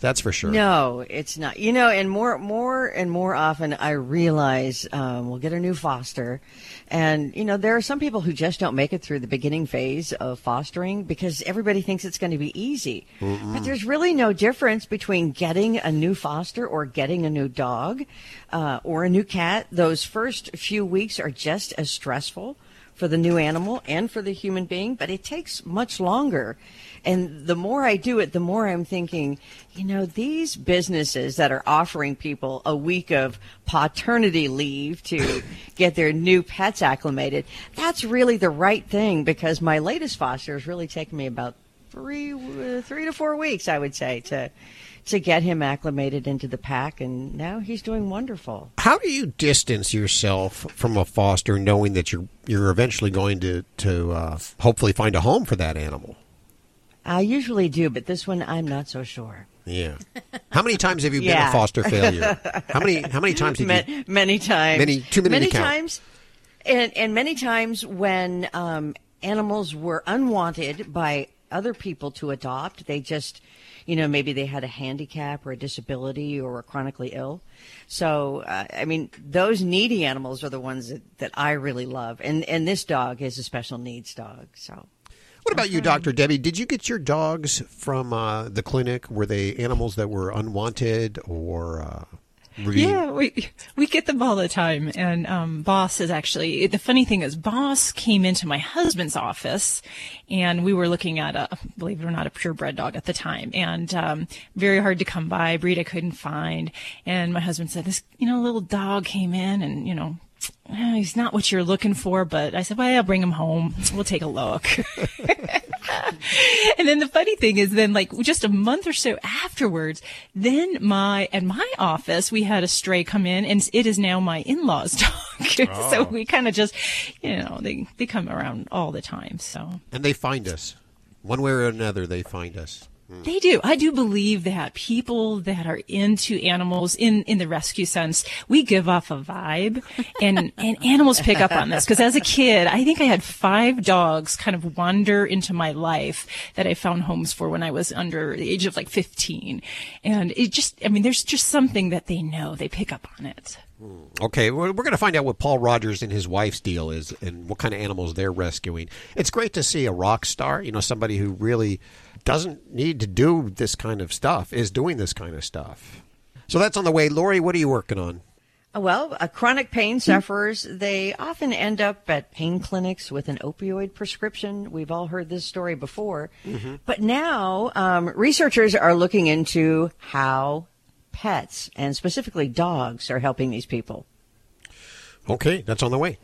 That's for sure. No, it's not. You know, and more, more and more often, I realize um, we'll get a new foster, and you know, there are some people who just don't make it through the beginning phase of fostering because everybody thinks it's going to be easy. But there's really no difference between getting a new foster or getting a new dog uh, or a new cat. Those first few weeks are just as stressful for the new animal and for the human being, but it takes much longer. And the more I do it, the more I'm thinking, you know, these businesses that are offering people a week of paternity leave to get their new pets acclimated, that's really the right thing because my latest foster has really taken me about three, uh, three to four weeks, I would say, to to get him acclimated into the pack, and now he's doing wonderful. How do you distance yourself from a foster, knowing that you're you're eventually going to to uh, hopefully find a home for that animal? I usually do, but this one I'm not so sure. Yeah. How many times have you been a foster failure? How many how many times have Ma- you? Many times. Many- too many to Many count. times, and and many times when um, animals were unwanted by other people to adopt, they just, you know, maybe they had a handicap or a disability or were chronically ill. So, uh, I mean, those needy animals are the ones that, that I really love, and and this dog is a special needs dog. So. What about you, Doctor Debbie? Did you get your dogs from uh, the clinic? Were they animals that were unwanted or? Uh, you- Yeah, we we get them all the time. And um, Boss is actually the funny thing is Boss came into my husband's office, and we were looking at a believe it or not a purebred dog at the time, and um, very hard to come by breed I couldn't find. And my husband said this you know little dog came in, and you know. "Eh, He's not what you're looking for, but I said, well, I'll bring him home. We'll take a look. and then the funny thing is then like just a month or so afterwards, then my, at my office, we had a stray come in and it is now my in-laws dog. Oh. so we kind of just, you know, they, they come around all the time. So And they find us, one way or another. They find us. They do. I do believe that people that are into animals in, in the rescue sense, we give off a vibe and, and animals pick up on this. Cause as a kid, I think I had five dogs kind of wander into my life that I found homes for when I was under the age of like 15. And it just, I mean, there's just something that they know. They pick up on it. Hmm. Okay, we're, we're going to find out what Paul Rodgers and his wife's deal is and what kind of animals they're rescuing. It's great to see a rock star, you know, somebody who really doesn't need to do this kind of stuff, is doing this kind of stuff. So that's on the way. Lori, what are you working on? Well, uh, chronic pain sufferers, they often end up at pain clinics with an opioid prescription. We've all heard this story before. But now, um, researchers are looking into how pets, and specifically dogs, are helping these people. Okay, that's on the way.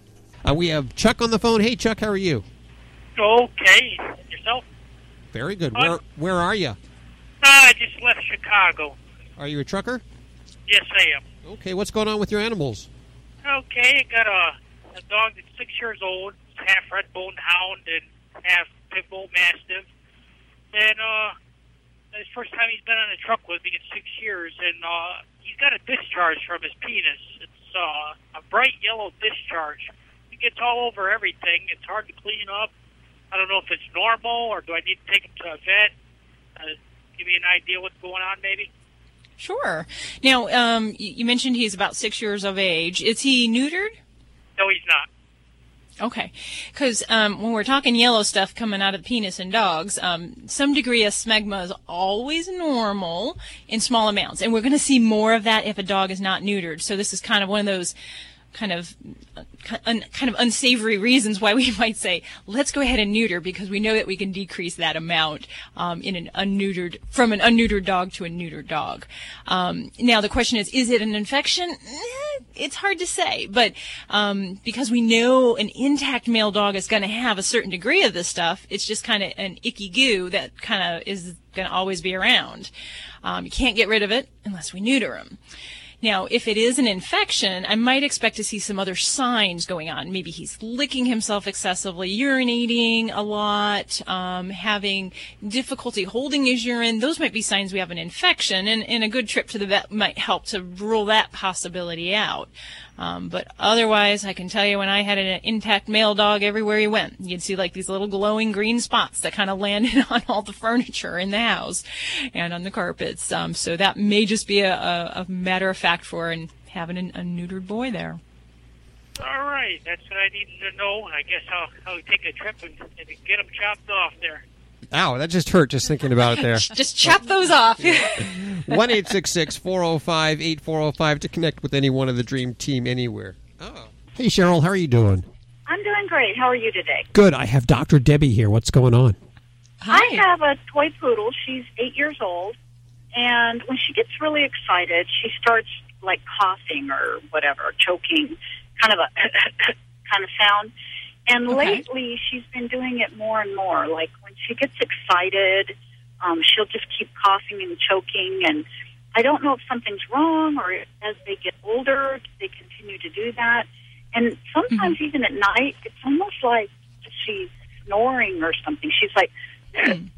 Uh, we have Chuck on the phone. Hey, Chuck, how are you? Okay. Yourself? Very good. Where where are you? Ah, I just left Chicago. Are you a trucker? Yes, I am. Okay, what's going on with your animals? Okay, I got a, a dog that's six years old, half red bone hound and half pit bull mastiff. And uh, it's the first time he's been on a truck with me in six years, and uh, he's got a discharge from his penis. It's uh, a bright yellow discharge. It gets all over everything. It's hard to clean up. I don't know if it's normal or do I need to take him to a vet? Uh, give me an idea what's going on, maybe. Sure. Now, um, you mentioned he's about six years of age. Is he neutered? No, he's not. Okay, because um, when we're talking yellow stuff coming out of the penis in dogs, um, some degree of smegma is always normal in small amounts, and we're going to see more of that if a dog is not neutered. So this is kind of one of those kind of kind of unsavory reasons why we might say let's go ahead and neuter because we know that we can decrease that amount um, in an unneutered from an unneutered dog to a neutered dog. Um, now the question is, is it an infection? Eh, it's hard to say, but um, because we know an intact male dog is going to have a certain degree of this stuff, it's just kind of an icky goo that kind of is going to always be around. Um, you can't get rid of it unless we neuter them. Now, if it is an infection, I might expect to see some other signs going on. Maybe he's licking himself excessively, urinating a lot, um, having difficulty holding his urine. Those might be signs we have an infection, and, and a good trip to the vet might help to rule that possibility out. Um, but otherwise, I can tell you when I had an intact male dog everywhere he went, you'd see like these little glowing green spots that kind of landed on all the furniture in the house and on the carpets. Um, so that may just be a, a, a matter of fact for and having an, a neutered boy there. All right, that's what I needed to know. I guess I'll, I'll take a trip and, and get them chopped off there. Ow, that just hurt just thinking about it there. just chop those off. 1 405 8405 to connect with any one of the Dream Team anywhere. Oh. Hey, Cheryl, how are you doing? I'm doing great. How are you today? Good. I have Dr. Debbie here. What's going on? I have a toy poodle. She's eight years old. And when she gets really excited, she starts like coughing or whatever, choking, kind of a kind of sound. And Okay. lately, she's been doing it more and more. Like when she gets excited, um, she'll just keep coughing and choking. And I don't know if something's wrong or as they get older, they continue to do that. And sometimes even at night, it's almost like she's snoring or something. She's like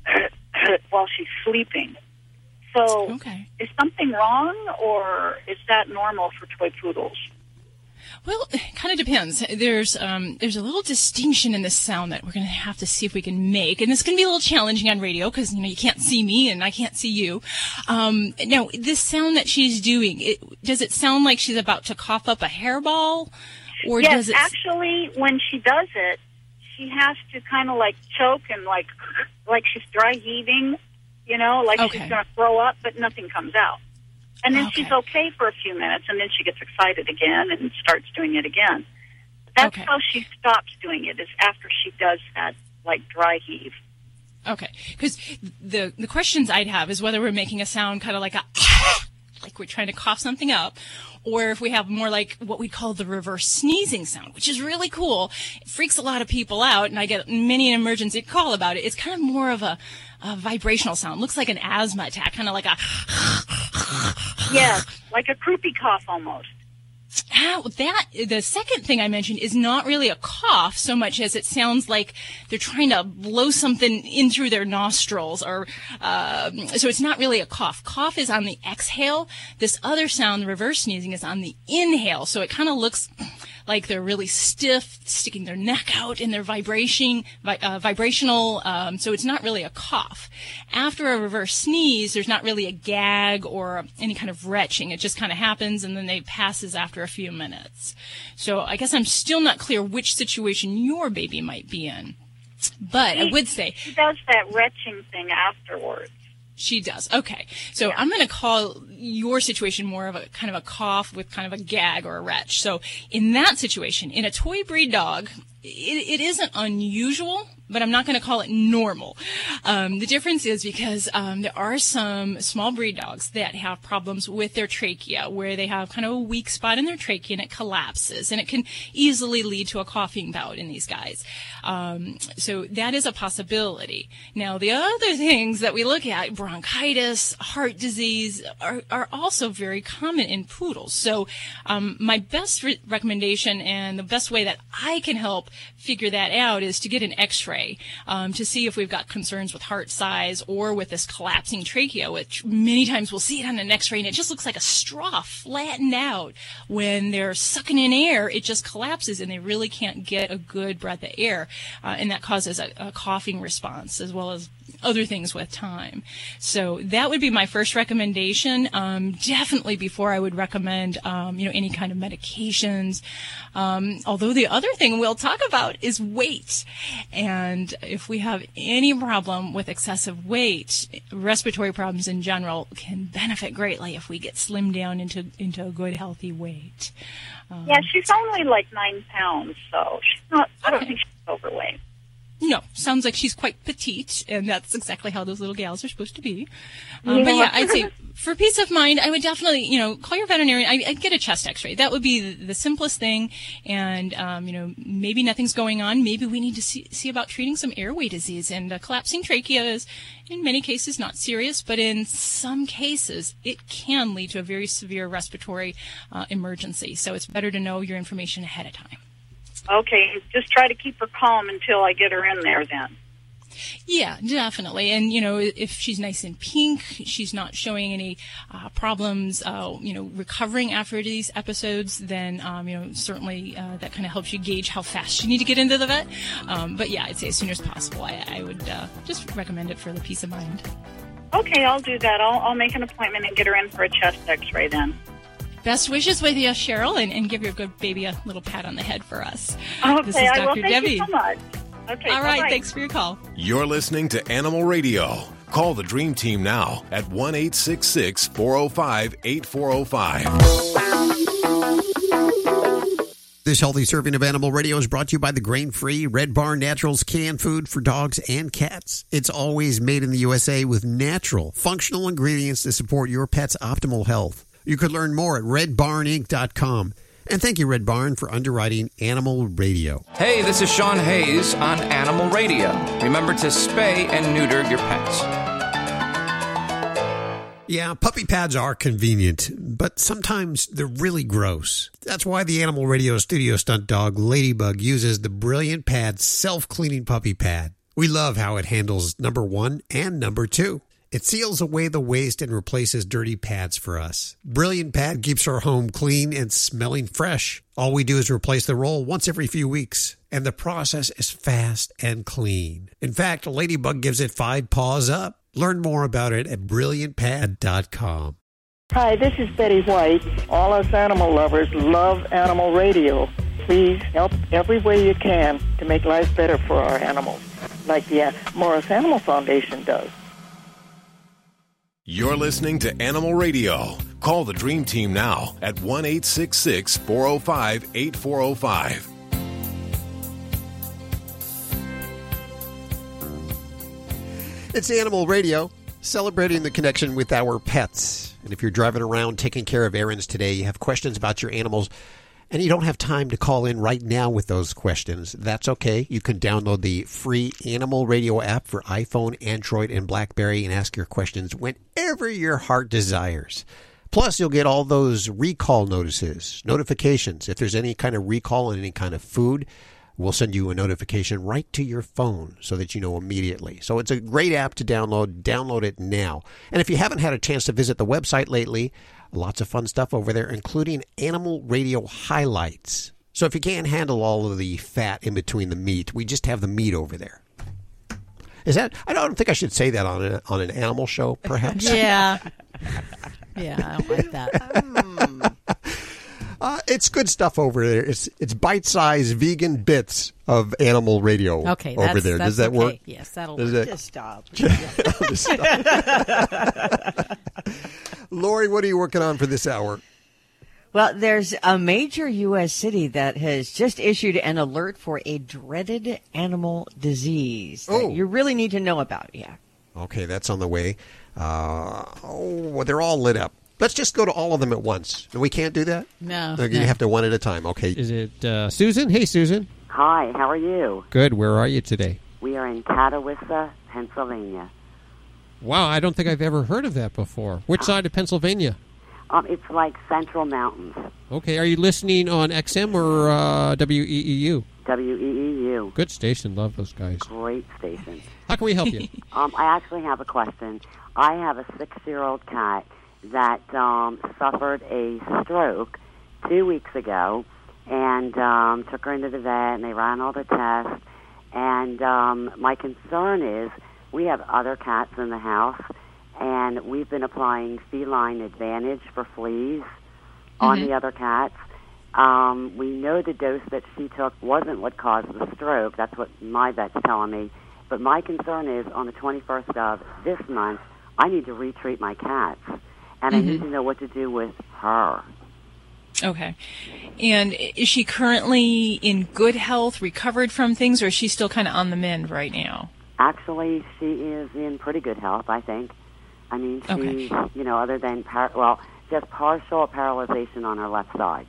while she's sleeping. So, is something wrong, or is that normal for toy poodles? Well, it kind of depends. There's um, there's a little distinction in the sound that we're going to have to see if we can make, and this can be a little challenging on radio because you know you can't see me and I can't see you. Um, now, this sound that she's doing, it, does it sound like she's about to cough up a hairball, or yes, does it? actually, when she does it, she has to kind of like choke and like like she's dry heaving, you know, like Okay. she's going to throw up, but nothing comes out. And then she's okay for a few minutes, and then she gets excited again and starts doing it again. That's how she stops doing it. Is after she does that like dry heave. Okay, because the the questions I'd have is whether we're making a sound kind of like a like we're trying to cough something up, or if we have more like what we call the reverse sneezing sound, which is really cool. It freaks a lot of people out, and I get many an emergency call about it. It's kind of more of a, a vibrational sound. It Looks like an asthma attack, kind of like a Yes, like a croupy cough almost. Ow, that the second thing I mentioned is not really a cough so much as it sounds like they're trying to blow something in through their nostrils, or um, so it's not really a cough. Cough is on the exhale. This other sound, reverse sneezing, is on the inhale. So it kind of looks like they're really stiff, sticking their neck out, and they're vibration, vi- uh, vibrational. Um, so it's not really a cough. After a reverse sneeze, there's not really a gag or any kind of retching. It just kind of happens, and then it passes after a few minutes. So I guess I'm still not clear which situation your baby might be in. But I would say She does that retching thing afterwards. She does. Okay. So I'm going to call your situation more of a kind of a cough with kind of a gag or a retch. So in that situation, in a toy breed dog, it, it isn't unusual, but I'm not going to call it normal. Um, the difference is because um, there are some small breed dogs that have problems with their trachea, where they have kind of a weak spot in their trachea and it collapses, and it can easily lead to a coughing bout in these guys. Um, so that is a possibility. Now, the other things that we look at, bronchitis, heart disease, are, are also very common in poodles. So um, my best re- recommendation and the best way that I can help figure that out is to get an x-ray um, to see if we've got concerns with heart size or with this collapsing trachea, which many times we'll see it on an x-ray and it just looks like a straw flattened out. When they're sucking in air, it just collapses and they really can't get a good breath of air. Uh, and that causes a, a coughing response as well as other things with time. So that would be my first recommendation. Um, definitely before I would recommend, um, you know, any kind of medications. Um, although the other thing we'll talk about is weight. And if we have any problem with excessive weight, respiratory problems in general can benefit greatly if we get slimmed down into, into a good healthy weight. Um, Yeah, she's only like nine pounds, so she's not. I don't think she's overweight. No, sounds like she's quite petite, and that's exactly how those little gals are supposed to be. Um, Yeah. But yeah, I'd say for peace of mind, I would definitely, you know, call your veterinarian. I, I'd get a chest X-ray. That would be the, the simplest thing. And um, you know, maybe nothing's going on. Maybe we need to see, see about treating some airway disease. And uh, collapsing trachea is, in many cases, not serious, but in some cases, it can lead to a very severe respiratory uh, emergency. So it's better to know your information ahead of time. Okay, just try to keep her calm until I get her in there. Then. Yeah, definitely. And, you know, if she's nice and pink, she's not showing any uh, problems, uh, you know, recovering after these episodes, then, um, you know, certainly uh, that kind of helps you gauge how fast you need to get into the vet. Um, but yeah, I'd say as soon as possible. I, I would uh, just recommend it for the peace of mind. Okay, I'll do that. I'll, I'll make an appointment and get her in for a chest X-ray then. Best wishes with you, Cheryl, and, and give your good baby a little pat on the head for us. Okay, this is I Dr. will. Thank Debbie. you so much. Okay, All right, bye-bye. thanks for your call. You're listening to Animal Radio. Call the Dream Team now at 1 866 405 8405. This healthy serving of Animal Radio is brought to you by the grain-free Red Barn Naturals canned food for dogs and cats. It's always made in the USA with natural, functional ingredients to support your pet's optimal health. You could learn more at redbarninc.com. And thank you, Red Barn, for underwriting Animal Radio. Hey, this is Sean Hayes on Animal Radio. Remember to spay and neuter your pets. Yeah, puppy pads are convenient, but sometimes they're really gross. That's why the Animal Radio studio stunt dog Ladybug uses the Brilliant Pad self cleaning puppy pad. We love how it handles number one and number two. It seals away the waste and replaces dirty pads for us. Brilliant Pad keeps our home clean and smelling fresh. All we do is replace the roll once every few weeks, and the process is fast and clean. In fact, Ladybug gives it five paws up. Learn more about it at brilliantpad.com. Hi, this is Betty White. All us animal lovers love Animal Radio. Please help every way you can to make life better for our animals, like the Morris Animal Foundation does. You're listening to Animal Radio. Call the Dream Team now at 1 866 405 8405. It's Animal Radio, celebrating the connection with our pets. And if you're driving around taking care of errands today, you have questions about your animals, and you don't have time to call in right now with those questions, that's okay. You can download the free Animal Radio app for iPhone, Android, and Blackberry and ask your questions whenever your heart desires. Plus, you'll get all those recall notices, notifications. If there's any kind of recall on any kind of food, we'll send you a notification right to your phone so that you know immediately. So it's a great app to download. Download it now. And if you haven't had a chance to visit the website lately, lots of fun stuff over there, including animal radio highlights. So if you can't handle all of the fat in between the meat, we just have the meat over there. Is that? I don't think I should say that on a, on an animal show, perhaps. Yeah. yeah, I don't like that. Mm. Uh, it's good stuff over there. It's it's bite sized vegan bits of animal radio Okay, over that's- there. Does that's that work? Yes, that'll Does work. that- Just stop. Just stop. Lori, what are you working on for this hour? Well, there's a major U.S. city that has just issued an alert for a dreaded animal disease that Oh. you really need to know about. Yeah. Okay, that's on the way. Uh, oh, well, they're all lit up. Let's just go to all of them at once. We can't do that. No. Okay, You have to one at a time. Okay. Is it uh, Susan? Hey, Susan. Hi, how are you? Good. Where are you today? We are in Catawissa, Pennsylvania. Wow, I don't think I've ever heard of that before. Which side of Pennsylvania? Um, it's like Central Mountains, Okay, are you listening on XM or uh, WEEU? WEEU. Good station. Love those guys. Great station. How can we help you? um, I actually have a question. I have a six-year-old cat that um, suffered a stroke two weeks ago, and um, took her into the vet, and they ran all the tests. And um, my concern is we have other cats in the house, and we've been applying Feline Advantage for fleas on Mhm. the other cats. Um, we know the dose that she took wasn't what caused the stroke. That's what my vet's telling me. But my concern is on the 21st of this month, I need to retreat my cats, and I Mhm. need to know what to do with her. Okay. And is she currently in good health, recovered from things, or is she still kind of on the mend right now? Actually, she is in pretty good health, I think. I mean, she, Okay. you know, other than par- well, just partial paralyzation on her left side.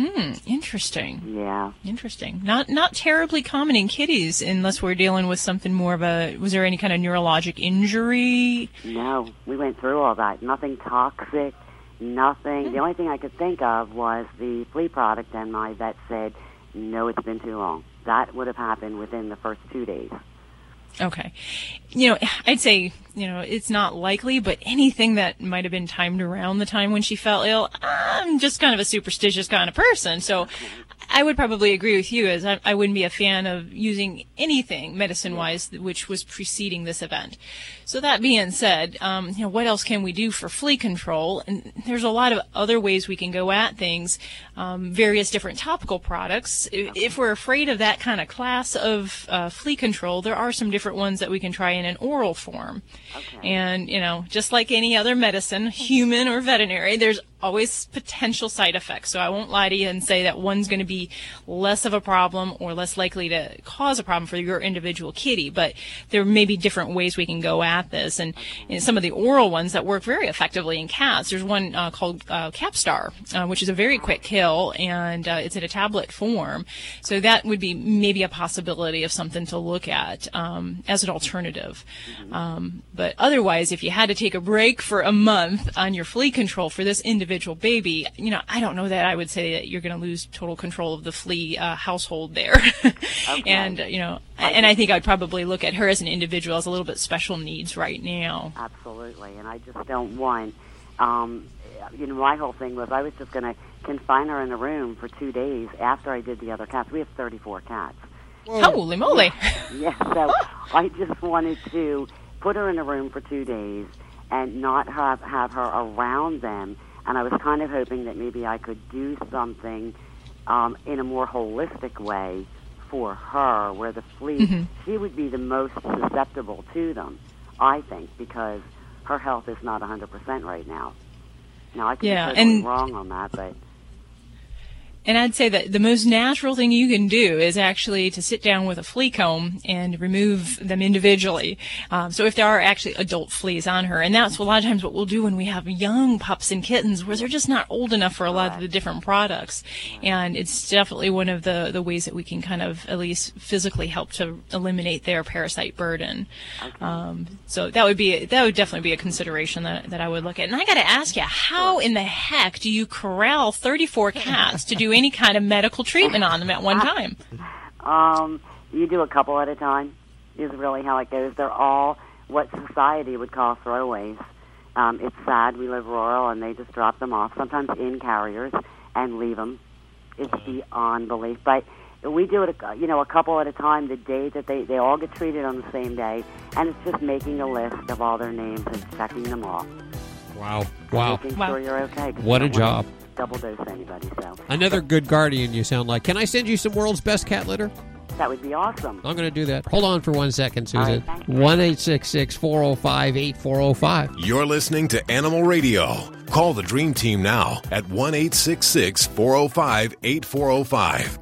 Hmm. Interesting. Yeah. Interesting. Not not terribly common in kitties, unless we're dealing with something more of a. Was there any kind of neurologic injury? No, we went through all that. Nothing toxic, nothing. The only thing I could think of was the flea product, and my vet said, no, it's been too long. That would have happened within the first two days. Okay. You know, I'd say, you know, it's not likely, but anything that might have been timed around the time when she fell ill, I'm just kind of a superstitious kind of person. So I would probably agree with you as I, I wouldn't be a fan of using anything medicine wise which was preceding this event. So that being said, um, you know, what else can we do for flea control? And there's a lot of other ways we can go at things, um, various different topical products. If, if we're afraid of that kind of class of uh, flea control, there are some different ones that we can try in an oral form. And, you know, just like any other medicine, human or veterinary, there's always potential side effects. So I won't lie to you and say that one's going to be less of a problem or less likely to cause a problem for your individual kitty, but there may be different ways we can go at this. And, some of the oral ones that work very effectively in cats, there's one uh, called uh, Capstar, uh, which is a very quick kill and uh, it's in a tablet form. So that would be maybe a possibility of something to look at um, as an alternative. Um, but otherwise, if you had to take a break for a month on your flea control for this individual baby, you know, I don't know that I would say that you're going to lose total control of the flea uh, household there. and, uh, you know, and I think I'd probably look at her as an individual as a little bit special needs right now. Absolutely, and I just don't want. Um, you know, my whole thing was I was just going to confine her in a room for two days after I did the other cats. We have 34 cats. Holy moly! Yeah, so I just wanted to put her in a room for two days and not have have her around them. And I was kind of hoping that maybe I could do something um, in a more holistic way for her, where the flea Mhm. she would be the most susceptible to them. I think because her health is not 100% right now. Now I could Yeah, be totally and- wrong on that, but And I'd say that the most natural thing you can do is actually to sit down with a flea comb and remove them individually. Um, so if there are actually adult fleas on her, and that's a lot of times what we'll do when we have young pups and kittens, where they're just not old enough for a lot of the different products. And it's definitely one of the the ways that we can kind of at least physically help to eliminate their parasite burden. Um, so that would be that would definitely be a consideration that that I would look at. And I got to ask you, how in the heck do you corral 34 cats to do any kind of medical treatment on them at one time? Um, you do a couple at a time. Is really how it goes. They're all what society would call throwaways. Um, it's sad we live rural and they just drop them off sometimes in carriers and leave them. It's beyond belief. But we do it, you know, a couple at a time. The day that they they all get treated on the same day, and it's just making a list of all their names and checking them off. Wow. Wow. Making sure you're okay. 'cause What a don't wanna job. Double dose anybody. So Another good guardian you sound like. Can I send you some world's best cat litter? that would be awesome. I'm going to do that. Hold on for one second, Susan. right, thank you. 1 405 8405. You're listening to Animal Radio. Call the Dream Team now at 1 405 8405.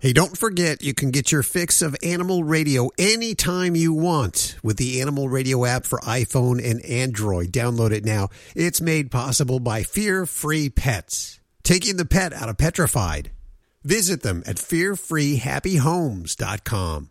Hey, don't forget you can get your fix of Animal Radio anytime you want with the Animal Radio app for iPhone and Android. Download it now. It's made possible by Fear Free Pets, taking the pet out of petrified. Visit them at fearfreehappyhomes.com.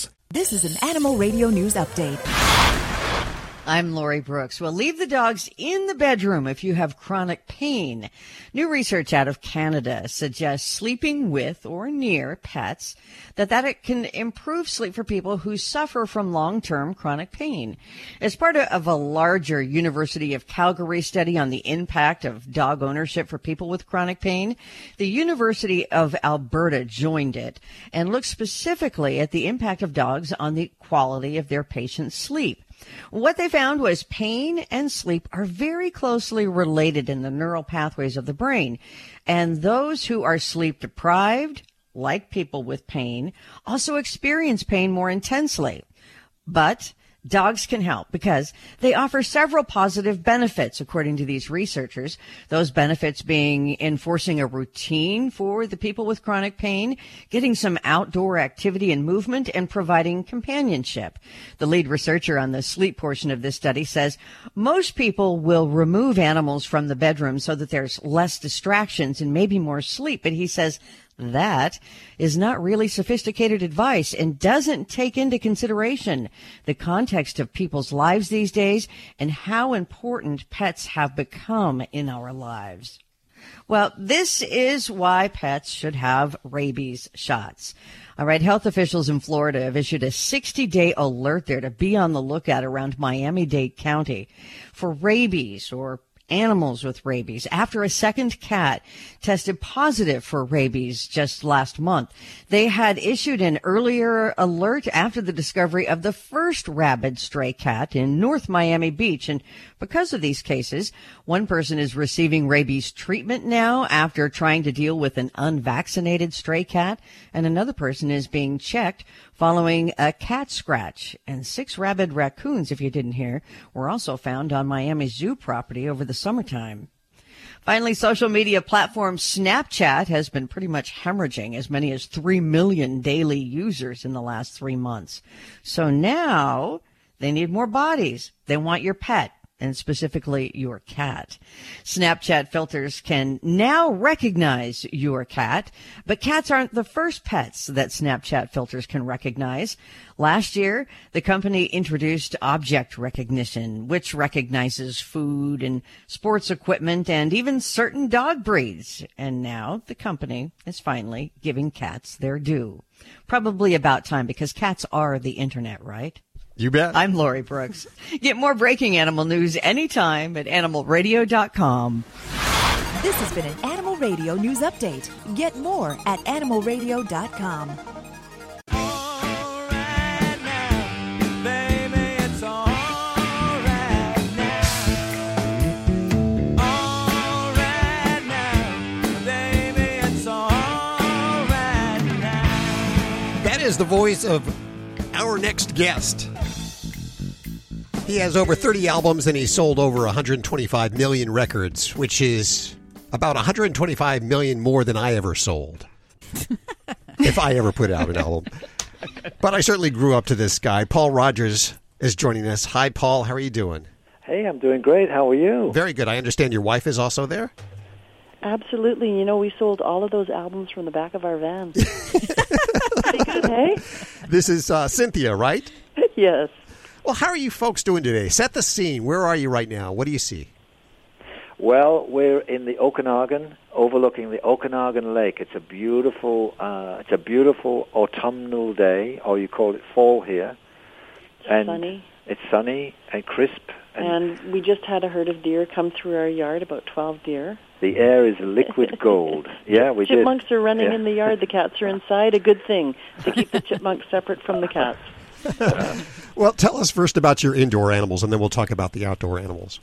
This is an Animal Radio News Update. I'm Lori Brooks. Well, leave the dogs in the bedroom if you have chronic pain. New research out of Canada suggests sleeping with or near pets that that it can improve sleep for people who suffer from long-term chronic pain. As part of a larger University of Calgary study on the impact of dog ownership for people with chronic pain, the University of Alberta joined it and looked specifically at the impact of dogs on the quality of their patients' sleep. What they found was pain and sleep are very closely related in the neural pathways of the brain. And those who are sleep deprived, like people with pain, also experience pain more intensely. But Dogs can help because they offer several positive benefits, according to these researchers. Those benefits being enforcing a routine for the people with chronic pain, getting some outdoor activity and movement, and providing companionship. The lead researcher on the sleep portion of this study says most people will remove animals from the bedroom so that there's less distractions and maybe more sleep. But he says that is not really sophisticated advice and doesn't take into consideration the context of people's lives these days and how important pets have become in our lives. Well, this is why pets should have rabies shots. All right, health officials in Florida have issued a 60 day alert there to be on the lookout around Miami Dade County for rabies or animals with rabies after a second cat tested positive for rabies just last month. They had issued an earlier alert after the discovery of the first rabid stray cat in North Miami Beach. And because of these cases, one person is receiving rabies treatment now after trying to deal with an unvaccinated stray cat, and another person is being checked following a cat scratch. And six rabid raccoons, if you didn't hear, were also found on Miami Zoo property over the summertime. Finally, social media platform Snapchat has been pretty much hemorrhaging as many as 3 million daily users in the last three months. So now they need more bodies. They want your pet and specifically your cat. Snapchat filters can now recognize your cat, but cats aren't the first pets that Snapchat filters can recognize. Last year, the company introduced object recognition, which recognizes food and sports equipment and even certain dog breeds. And now the company is finally giving cats their due. Probably about time because cats are the internet, right? You bet. I'm Lori Brooks. Get more breaking animal news anytime at animalradio.com. This has been an Animal Radio News Update. Get more at animalradio.com. That is the voice of our next guest. He has over 30 albums and he sold over 125 million records, which is about 125 million more than I ever sold. if I ever put out an album. But I certainly grew up to this guy. Paul Rodgers is joining us. Hi, Paul. How are you doing? Hey, I'm doing great. How are you? Very good. I understand your wife is also there. Absolutely. You know, we sold all of those albums from the back of our van. Pretty good, hey? This is uh, Cynthia, right? Yes. Well, how are you folks doing today? Set the scene. Where are you right now? What do you see? Well, we're in the Okanagan, overlooking the Okanagan Lake. It's a beautiful, uh, it's a beautiful autumnal day, or you call it fall here. And sunny. It's sunny and crisp. And, And we just had a herd of deer come through our yard, about 12 deer. the air is liquid gold. Yeah, we did. chipmunks are running Yeah. in the yard. The cats are inside. A good thing to keep the chipmunks separate from the cats. Well, tell us first about your indoor animals, and then we'll talk about the outdoor animals.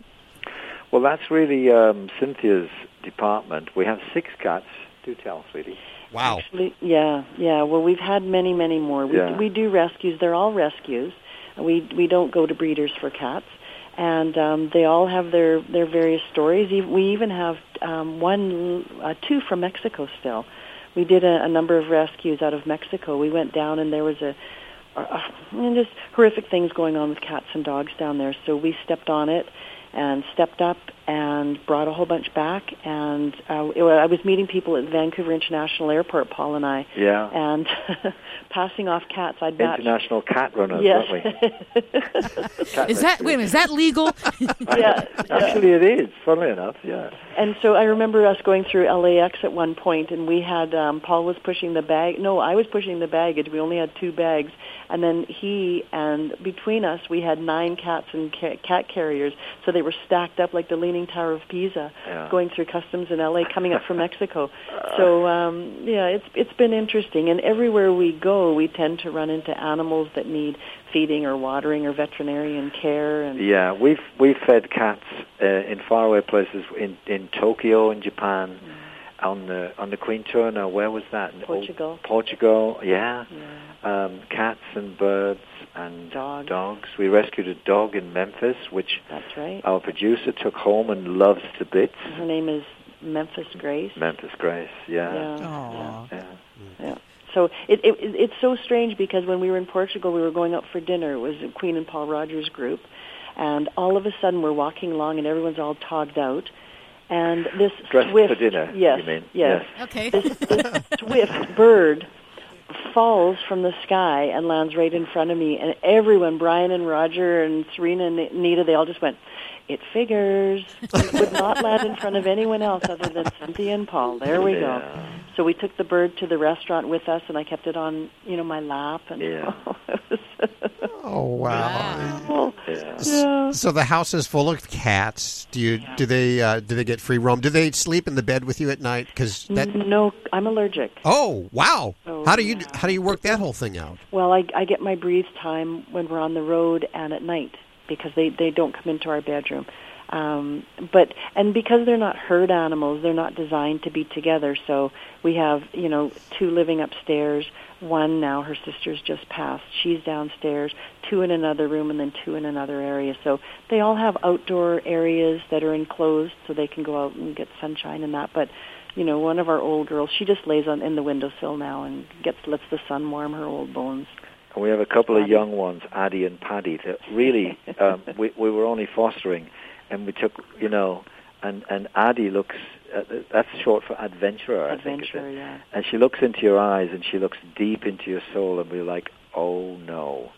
Well, that's really um, Cynthia's department. We have six cats, Do tell, sweetie. Wow. Actually, yeah, yeah. Well, we've had many, many more. We, Yeah. we do rescues. They're all rescues. We we don't go to breeders for cats, and um, they all have their their various stories. We even have um, one, uh, two from Mexico still. We did a, a number of rescues out of Mexico. We went down, and there was a I mean, just horrific things going on with cats and dogs down there. So we stepped on it and stepped up and brought a whole bunch back. And uh, it, I was meeting people at Vancouver International Airport, Paul and I, Yeah. and passing off cats. I'd match. International cat runners, Yes. aren't we? Cat Is that wait a minute? Is that legal? yeah, Actually, it is. Funnily enough, yeah. And so I remember us going through LAX at one point, and we had um, Paul was pushing the bag. No, I was pushing the baggage. We only had two bags, and then he and between us we had nine cats and ca- cat carriers. So they were stacked up like the Leaning Tower of Pisa, Yeah. going through customs in LA, coming up from Mexico. So um, yeah, it's it's been interesting. And everywhere we go, we tend to run into animals that need feeding or watering or veterinarian care. And Yeah, we've we've fed cats uh, in faraway places in in Tokyo in Japan, on the on the Queen Tour. Now, where was that? In Portugal. Portugal, yeah. Um, cats and birds and dogs. We rescued a dog in Memphis, which That's right. our producer took home and loves to bits. Her name is Memphis Grace. Memphis Grace, yeah. Yeah. yeah. Yeah. So it, it it's so strange because when we were in Portugal, we were going out for dinner. It was Queen and Paul Rodgers group, and all of a sudden we're walking along and everyone's all togged out, and this Dressed swift for dinner, yes, you mean? yes, Yes. Okay. this, this swift bird falls from the sky and lands right in front of me, and everyone, Brian and Roger and Serena and Nita, they all just went. It figures. It would not land in front of anyone else other than Cynthia and Paul. There we go. So we took the bird to the restaurant with us, and I kept it on, you know, my lap. And Yeah. Oh wow! Yeah. So the house is full of cats. Do you do they uh, do they get free roam? Do they sleep in the bed with you at night? Because that. no, I'm allergic. Oh wow! Oh, how do you how do you work that whole thing out? Well, I, I get my breathe time when we're on the road and at night because they they don't come into our bedroom. Um, but and because they're not herd animals, they're not designed to be together. So we have you know two living upstairs. One now, her sister's just passed. She's downstairs. Two in another room, and then two in another area. So they all have outdoor areas that are enclosed, so they can go out and get sunshine and that. But you know, one of our old girls, she just lays on in the windowsill now and gets lets the sun warm her old bones. And we have a couple of young ones, Addie and Paddy, that really um, we, we were only fostering, and we took, you know, and and Addie looks. Uh, that's short for adventurer. I think, Adventurer, yeah. And she looks into your eyes, and she looks deep into your soul, and we're like, oh no,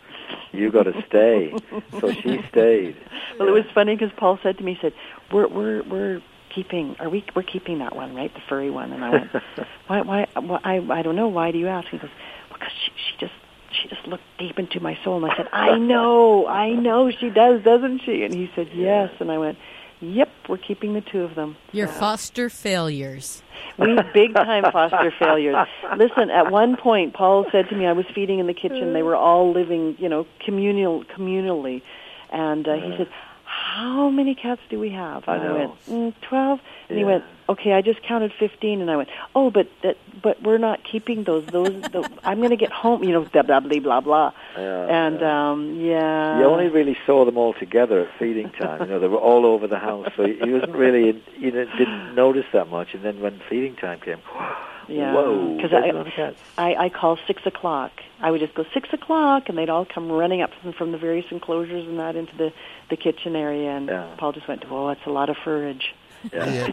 you got to stay. so she stayed. Well, it was funny because Paul said to me, he said, "We're we're we're keeping are we we're keeping that one right, the furry one?" And I went, "Why why, why I I don't know. Why do you ask?" He goes, "Because she she just." She just looked deep into my soul, and I said, "I know, I know, she does, doesn't she?" And he said, "Yes," and I went, "Yep, we're keeping the two of them." Your foster failures. We big time foster failures. Listen, at one point, Paul said to me, I was feeding in the kitchen. They were all living, you know, communal, communally, and uh, he said, "How many cats do we have?" I And know. went, mm, 12. And he went, "Okay, I just counted 15." And I went, "Oh, but that, but we're not keeping those. Those, the, I'm going to get home, you know, blah blah blah blah blah." Yeah, and um, yeah, You only really saw them all together at feeding time. You know, they were all over the house, so he wasn't really, you know, didn't notice that much. And then when feeding time came, Yeah, whoa, because I, a lot of cats. I I call six o'clock. I would just go six o'clock, and they'd all come running up from, from the various enclosures and that into the the kitchen area. And Paul just went, "Oh, that's a lot of forage." Yeah.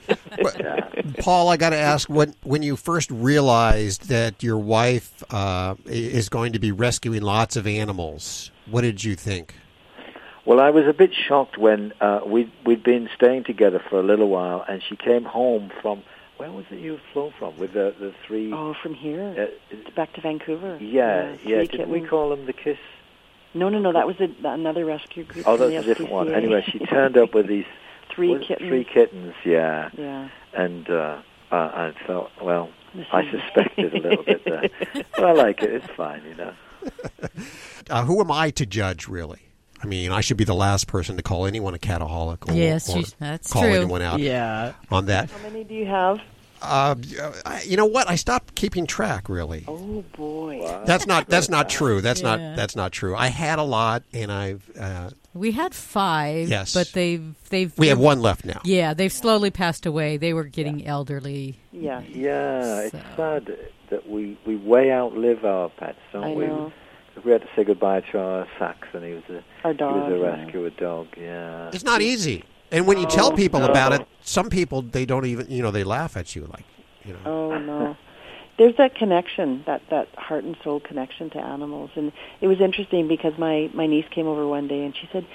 Paul, I got to ask when when you first realized that your wife uh, is going to be rescuing lots of animals. What did you think? Well, I was a bit shocked when uh, we we'd been staying together for a little while, and she came home from where was it you flown from with the the three? Oh, from here Uh, back to Vancouver. yeah, yeah. three Didn't we call them the Kiss? No, no, no. That was a, another rescue group. Oh, that was a different one. Anyway, she turned up with these Three was kittens. Three kittens, yeah. Yeah. And uh, I, I thought, well, I suspected a little bit there. but I like it. It's fine, you know. Uh, who am I to judge, really? I mean, I should be the last person to call anyone a cataholic or, Yes, or you- that's call true. anyone out Yeah. on that. How many do you have? Uh, you know what? I stopped keeping track. Really, Oh boy. that's not that's not true. That's Yeah. not that's not true. I had a lot, and I've uh, We had five, Yes. but they've they've we have one left now. Yeah, they've slowly passed away. They were getting elderly. Yeah. Yeah, it's sad that we, we way outlive our pets, don't I we? know. 'Cause We had to say goodbye to our Saxon. He was a Our he dog, was a yeah. dog. Yeah, It's not easy. And when you tell Oh, people no. about it, some people they don't even you know they laugh at you like you know. Oh no. There's that connection, that that heart and soul connection to animals, and it was interesting because my my niece came over one day and she said,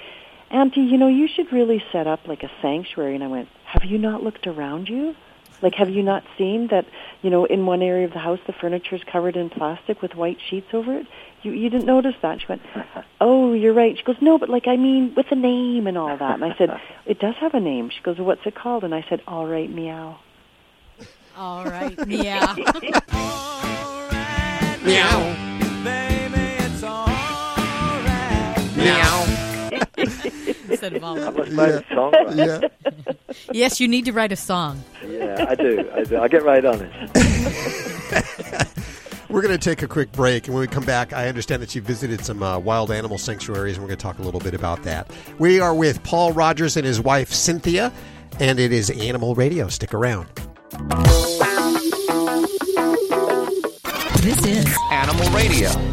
"Auntie, you know, you should really set up like a sanctuary." And I went, "Have you not looked around you? Like, have you not seen that? You know, in one area of the house, the furniture is covered in plastic with white sheets over it. You you didn't notice that?" She went, "Oh, you're right." She goes, "No, but like I mean, with a name and all that." And I said, "It does have a name." She goes, well, "What's it called?" And I said, "All right, meow." All right, yeah. Meow. Meow. Instead of all I of must it. write a song. right? Yes, you need to write a song. yeah, I do. I do. I'll get right on it. We're going to take a quick break, and when we come back, I understand that you visited some uh, wild animal sanctuaries, and we're going to talk a little bit about that. We are with Paul Rodgers and his wife Cynthia, and it is Animal Radio. Stick around. This is Animal Radio.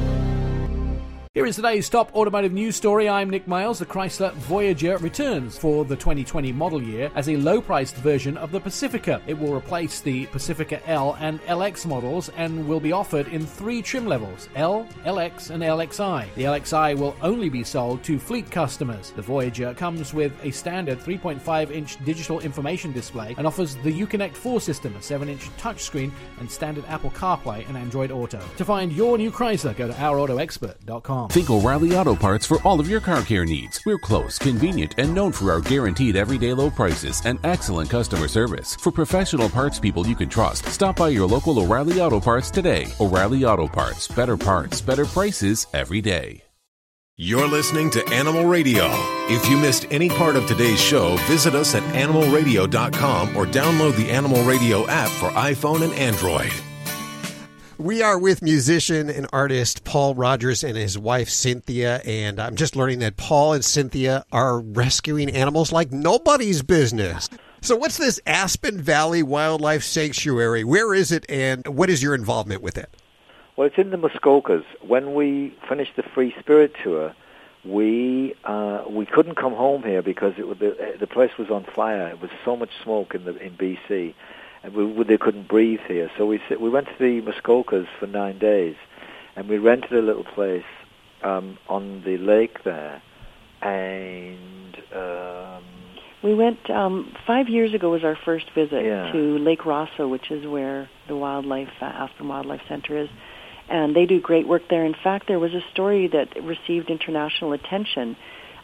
Here is today's top automotive news story. I'm Nick Miles. The Chrysler Voyager returns for the 2020 model year as a low priced version of the Pacifica. It will replace the Pacifica L and LX models and will be offered in three trim levels L, LX, and LXI. The LXI will only be sold to fleet customers. The Voyager comes with a standard 3.5 inch digital information display and offers the Uconnect 4 system, a 7 inch touchscreen, and standard Apple CarPlay and Android Auto. To find your new Chrysler, go to ourautoexpert.com. Think O'Reilly Auto Parts for all of your car care needs. We're close, convenient, and known for our guaranteed everyday low prices and excellent customer service. For professional parts people you can trust, stop by your local O'Reilly Auto Parts today. O'Reilly Auto Parts, better parts, better prices every day. You're listening to Animal Radio. If you missed any part of today's show, visit us at animalradio.com or download the Animal Radio app for iPhone and Android. We are with musician and artist Paul Rodgers and his wife Cynthia, and I'm just learning that Paul and Cynthia are rescuing animals like nobody's business. So, what's this Aspen Valley Wildlife Sanctuary? Where is it, and what is your involvement with it? Well, it's in the Muskokas. When we finished the Free Spirit tour, we uh, we couldn't come home here because it, the the place was on fire. It was so much smoke in the in BC, and we, we they couldn't breathe here. So we we went to the Muskokas for nine days, and we rented a little place um, on the lake there, and um, We went um, five years ago was our first visit Yeah. to Lake Rosseau, which is where the wildlife uh, Aspen Wildlife Center is, and they do great work there. In fact, there was a story that received international attention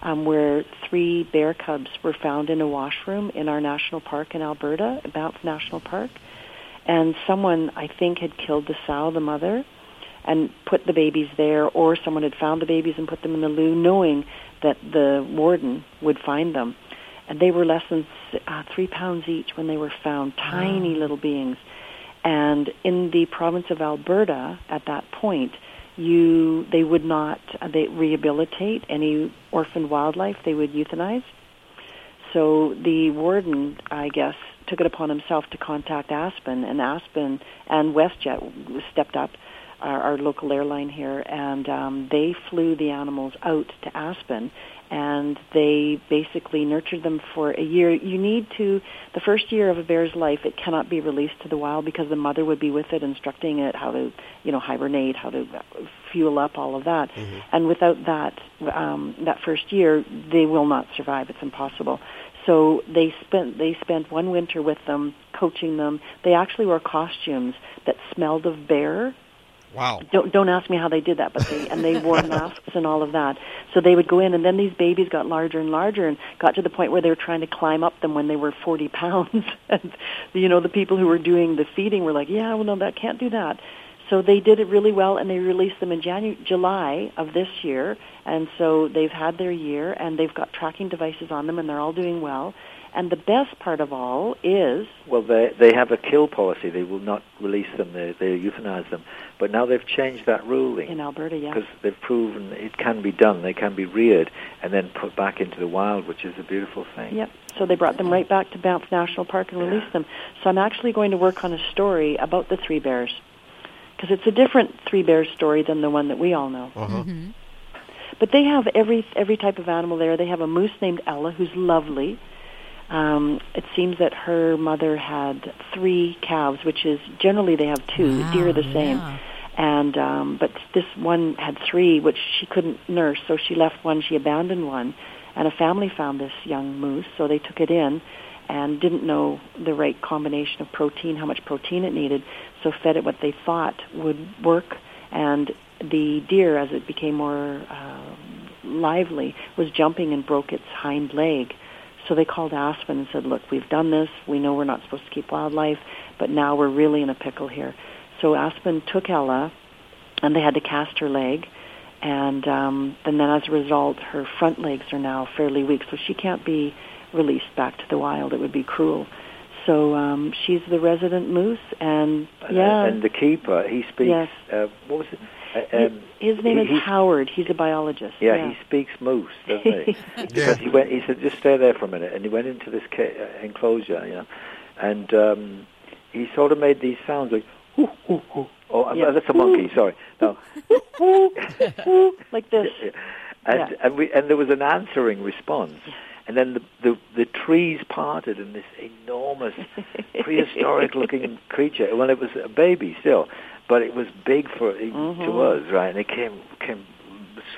um, where three bear cubs were found in a washroom in our national park in Alberta, Banff National Park, and someone I think had killed the sow, the mother, and put the babies there, or someone had found the babies and put them in the loo, knowing that the warden would find them. And they were less than uh, three pounds each when they were found, tiny little beings. And in the province of Alberta, at that point, you they would not uh, they rehabilitate any orphaned wildlife; they would euthanize. So the warden, I guess, took it upon himself to contact Aspen, and Aspen and WestJet stepped up, our, our local airline here, and um, they flew the animals out to Aspen, and they basically nurtured them for a year. You need to, the first year of a bear's life, it cannot be released to the wild because the mother would be with it, instructing it how to, you know, hibernate, how to fuel up, all of that. And without that, um, that first year, they will not survive. It's impossible. So they spent they spent one winter with them, coaching them. They actually wore costumes that smelled of bear. Wow. Don't don't ask me how they did that, but they and they wore masks and all of that. So they would go in, and then these babies got larger and larger, and got to the point where they were trying to climb up them when they were forty pounds. and you know the people who were doing the feeding were like, "Yeah, well, no, that can't do that." So they did it really well, and they released them in January, July of this year. And so they've had their year, and they've got tracking devices on them, and they're all doing well. And the best part of all is Well, they they have a kill policy. They will not release them. They they euthanize them. But now they've changed that ruling in Alberta, yeah. because they've proven it can be done. They can be reared and then put back into the wild, which is a beautiful thing. Yep. So they brought them right back to Banff National Park and released them. So I'm actually going to work on a story about the three bears because it's a different three bears story than the one that we all know. Uh-huh. But they have every every type of animal there. They have a moose named Ella who's lovely. Um, it seems that her mother had three calves, which is generally they have two. Wow, Deer are the same. yeah. And um, but this one had three, which she couldn't nurse, so she left one. She abandoned one, and a family found this young moose, so they took it in, and didn't know the right combination of protein, how much protein it needed, so fed it what they thought would work, and the deer, as it became more uh, lively, was jumping and broke its hind leg. So they called Aspen and said, "Look, we've done this. We know we're not supposed to keep wildlife, but now we're really in a pickle here." So Aspen took Ella, and they had to cast her leg, and um, and then as a result, her front legs are now fairly weak, so she can't be released back to the wild. It would be cruel. So um, she's the resident moose, and yeah, And the keeper, he speaks. Yes. Uh, what was it? Uh, his, um, his name is Howard. He's a biologist. Yeah, he speaks moose, doesn't he? because he went. He said, "Just stay there for a minute," and he went into this ca- uh, enclosure, you know, and um, he sort of made these sounds like, "Hoo, hoo, hoo." "Oh, uh, Yeah. that's a monkey." Sorry, no, like this. and Yeah. and we and there was an answering response, and then the the, the trees parted, and this enormous prehistoric-looking creature. Well, it was a baby still, but it was big for to Mhm. us, right? And it came came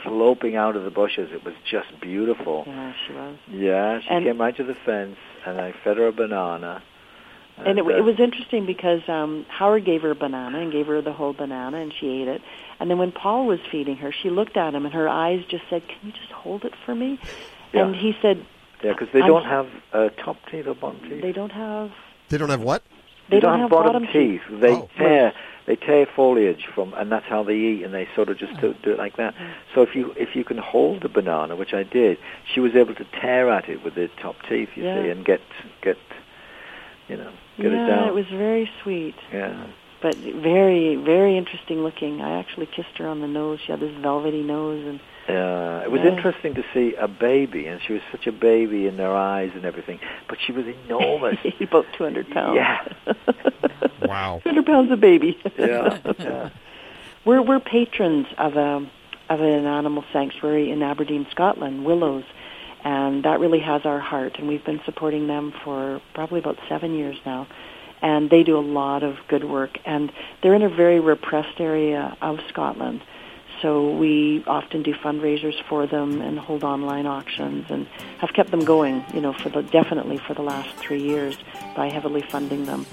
sloping out of the bushes. It was just beautiful. Yeah, she was. Yeah, she And- came right to the fence, and I fed her a banana. And it, uh, it was interesting because um, Howard gave her a banana and gave her the whole banana, and she ate it. And then when Paul was feeding her, she looked at him, and her eyes just said, "Can you just hold it for me?" Yeah. And he said, yeah, because they I'm- don't have uh, top teeth or bottom teeth. "They don't have." They don't have what? They don't, don't have have bottom, bottom teeth. teeth. They Oh. tear they tear foliage from, and that's how they eat. And they sort of just do, do it like that. So if you if you can hold the banana, which I did, she was able to tear at it with her top teeth. You Yeah. see, and get get you know get yeah, it down. it was very sweet, yeah. but very, very interesting looking. I actually kissed her on the nose. She had this velvety nose, and Uh, it was Yeah. interesting to see a baby, and she was such a baby in their eyes and everything, but she was enormous. about 200 pounds. Yeah. Wow. 200 pounds of baby. Yeah, yeah. We're we're patrons of a of an animal sanctuary in Aberdeen, Scotland, Willows, and that really has our heart. And we've been supporting them for probably about seven years now. And they do a lot of good work, and they're in a very repressed area of Scotland. So we often do fundraisers for them and hold online auctions, and have kept them going. You know, for the definitely for the last three years by heavily funding them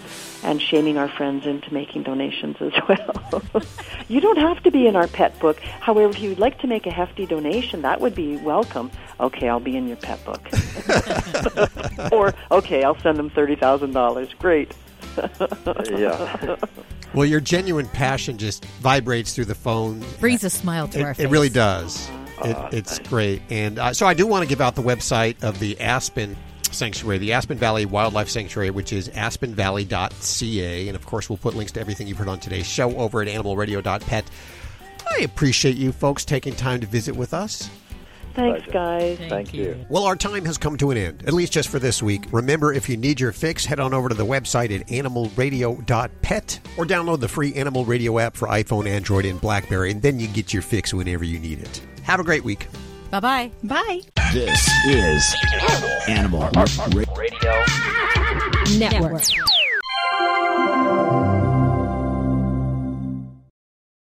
and shaming our friends into making donations as well. you don't have to be in our pet book. However, if you'd like to make a hefty donation, that would be welcome. Okay, I'll be in your pet book. or okay, I'll send them thirty thousand dollars. Great. Yeah. Well, your genuine passion just vibrates through the phone. Brings a smile to It, our face. it really does. It, it's great. And uh, so I do want to give out the website of the Aspen Sanctuary, the Aspen Valley Wildlife Sanctuary, which is aspenvalley.ca. And of course, we'll put links to everything you've heard on today's show over at animalradio.pet. I appreciate you folks taking time to visit with us. Thanks, guys. Thank you. Well, our time has come to an end, at least just for this week. Remember, if you need your fix, head on over to the website at animalradio.pet or download the free Animal Radio app for iPhone, Android, and Blackberry, and then you get your fix whenever you need it. Have a great week. Bye bye. Bye. This is Animal Radio Network.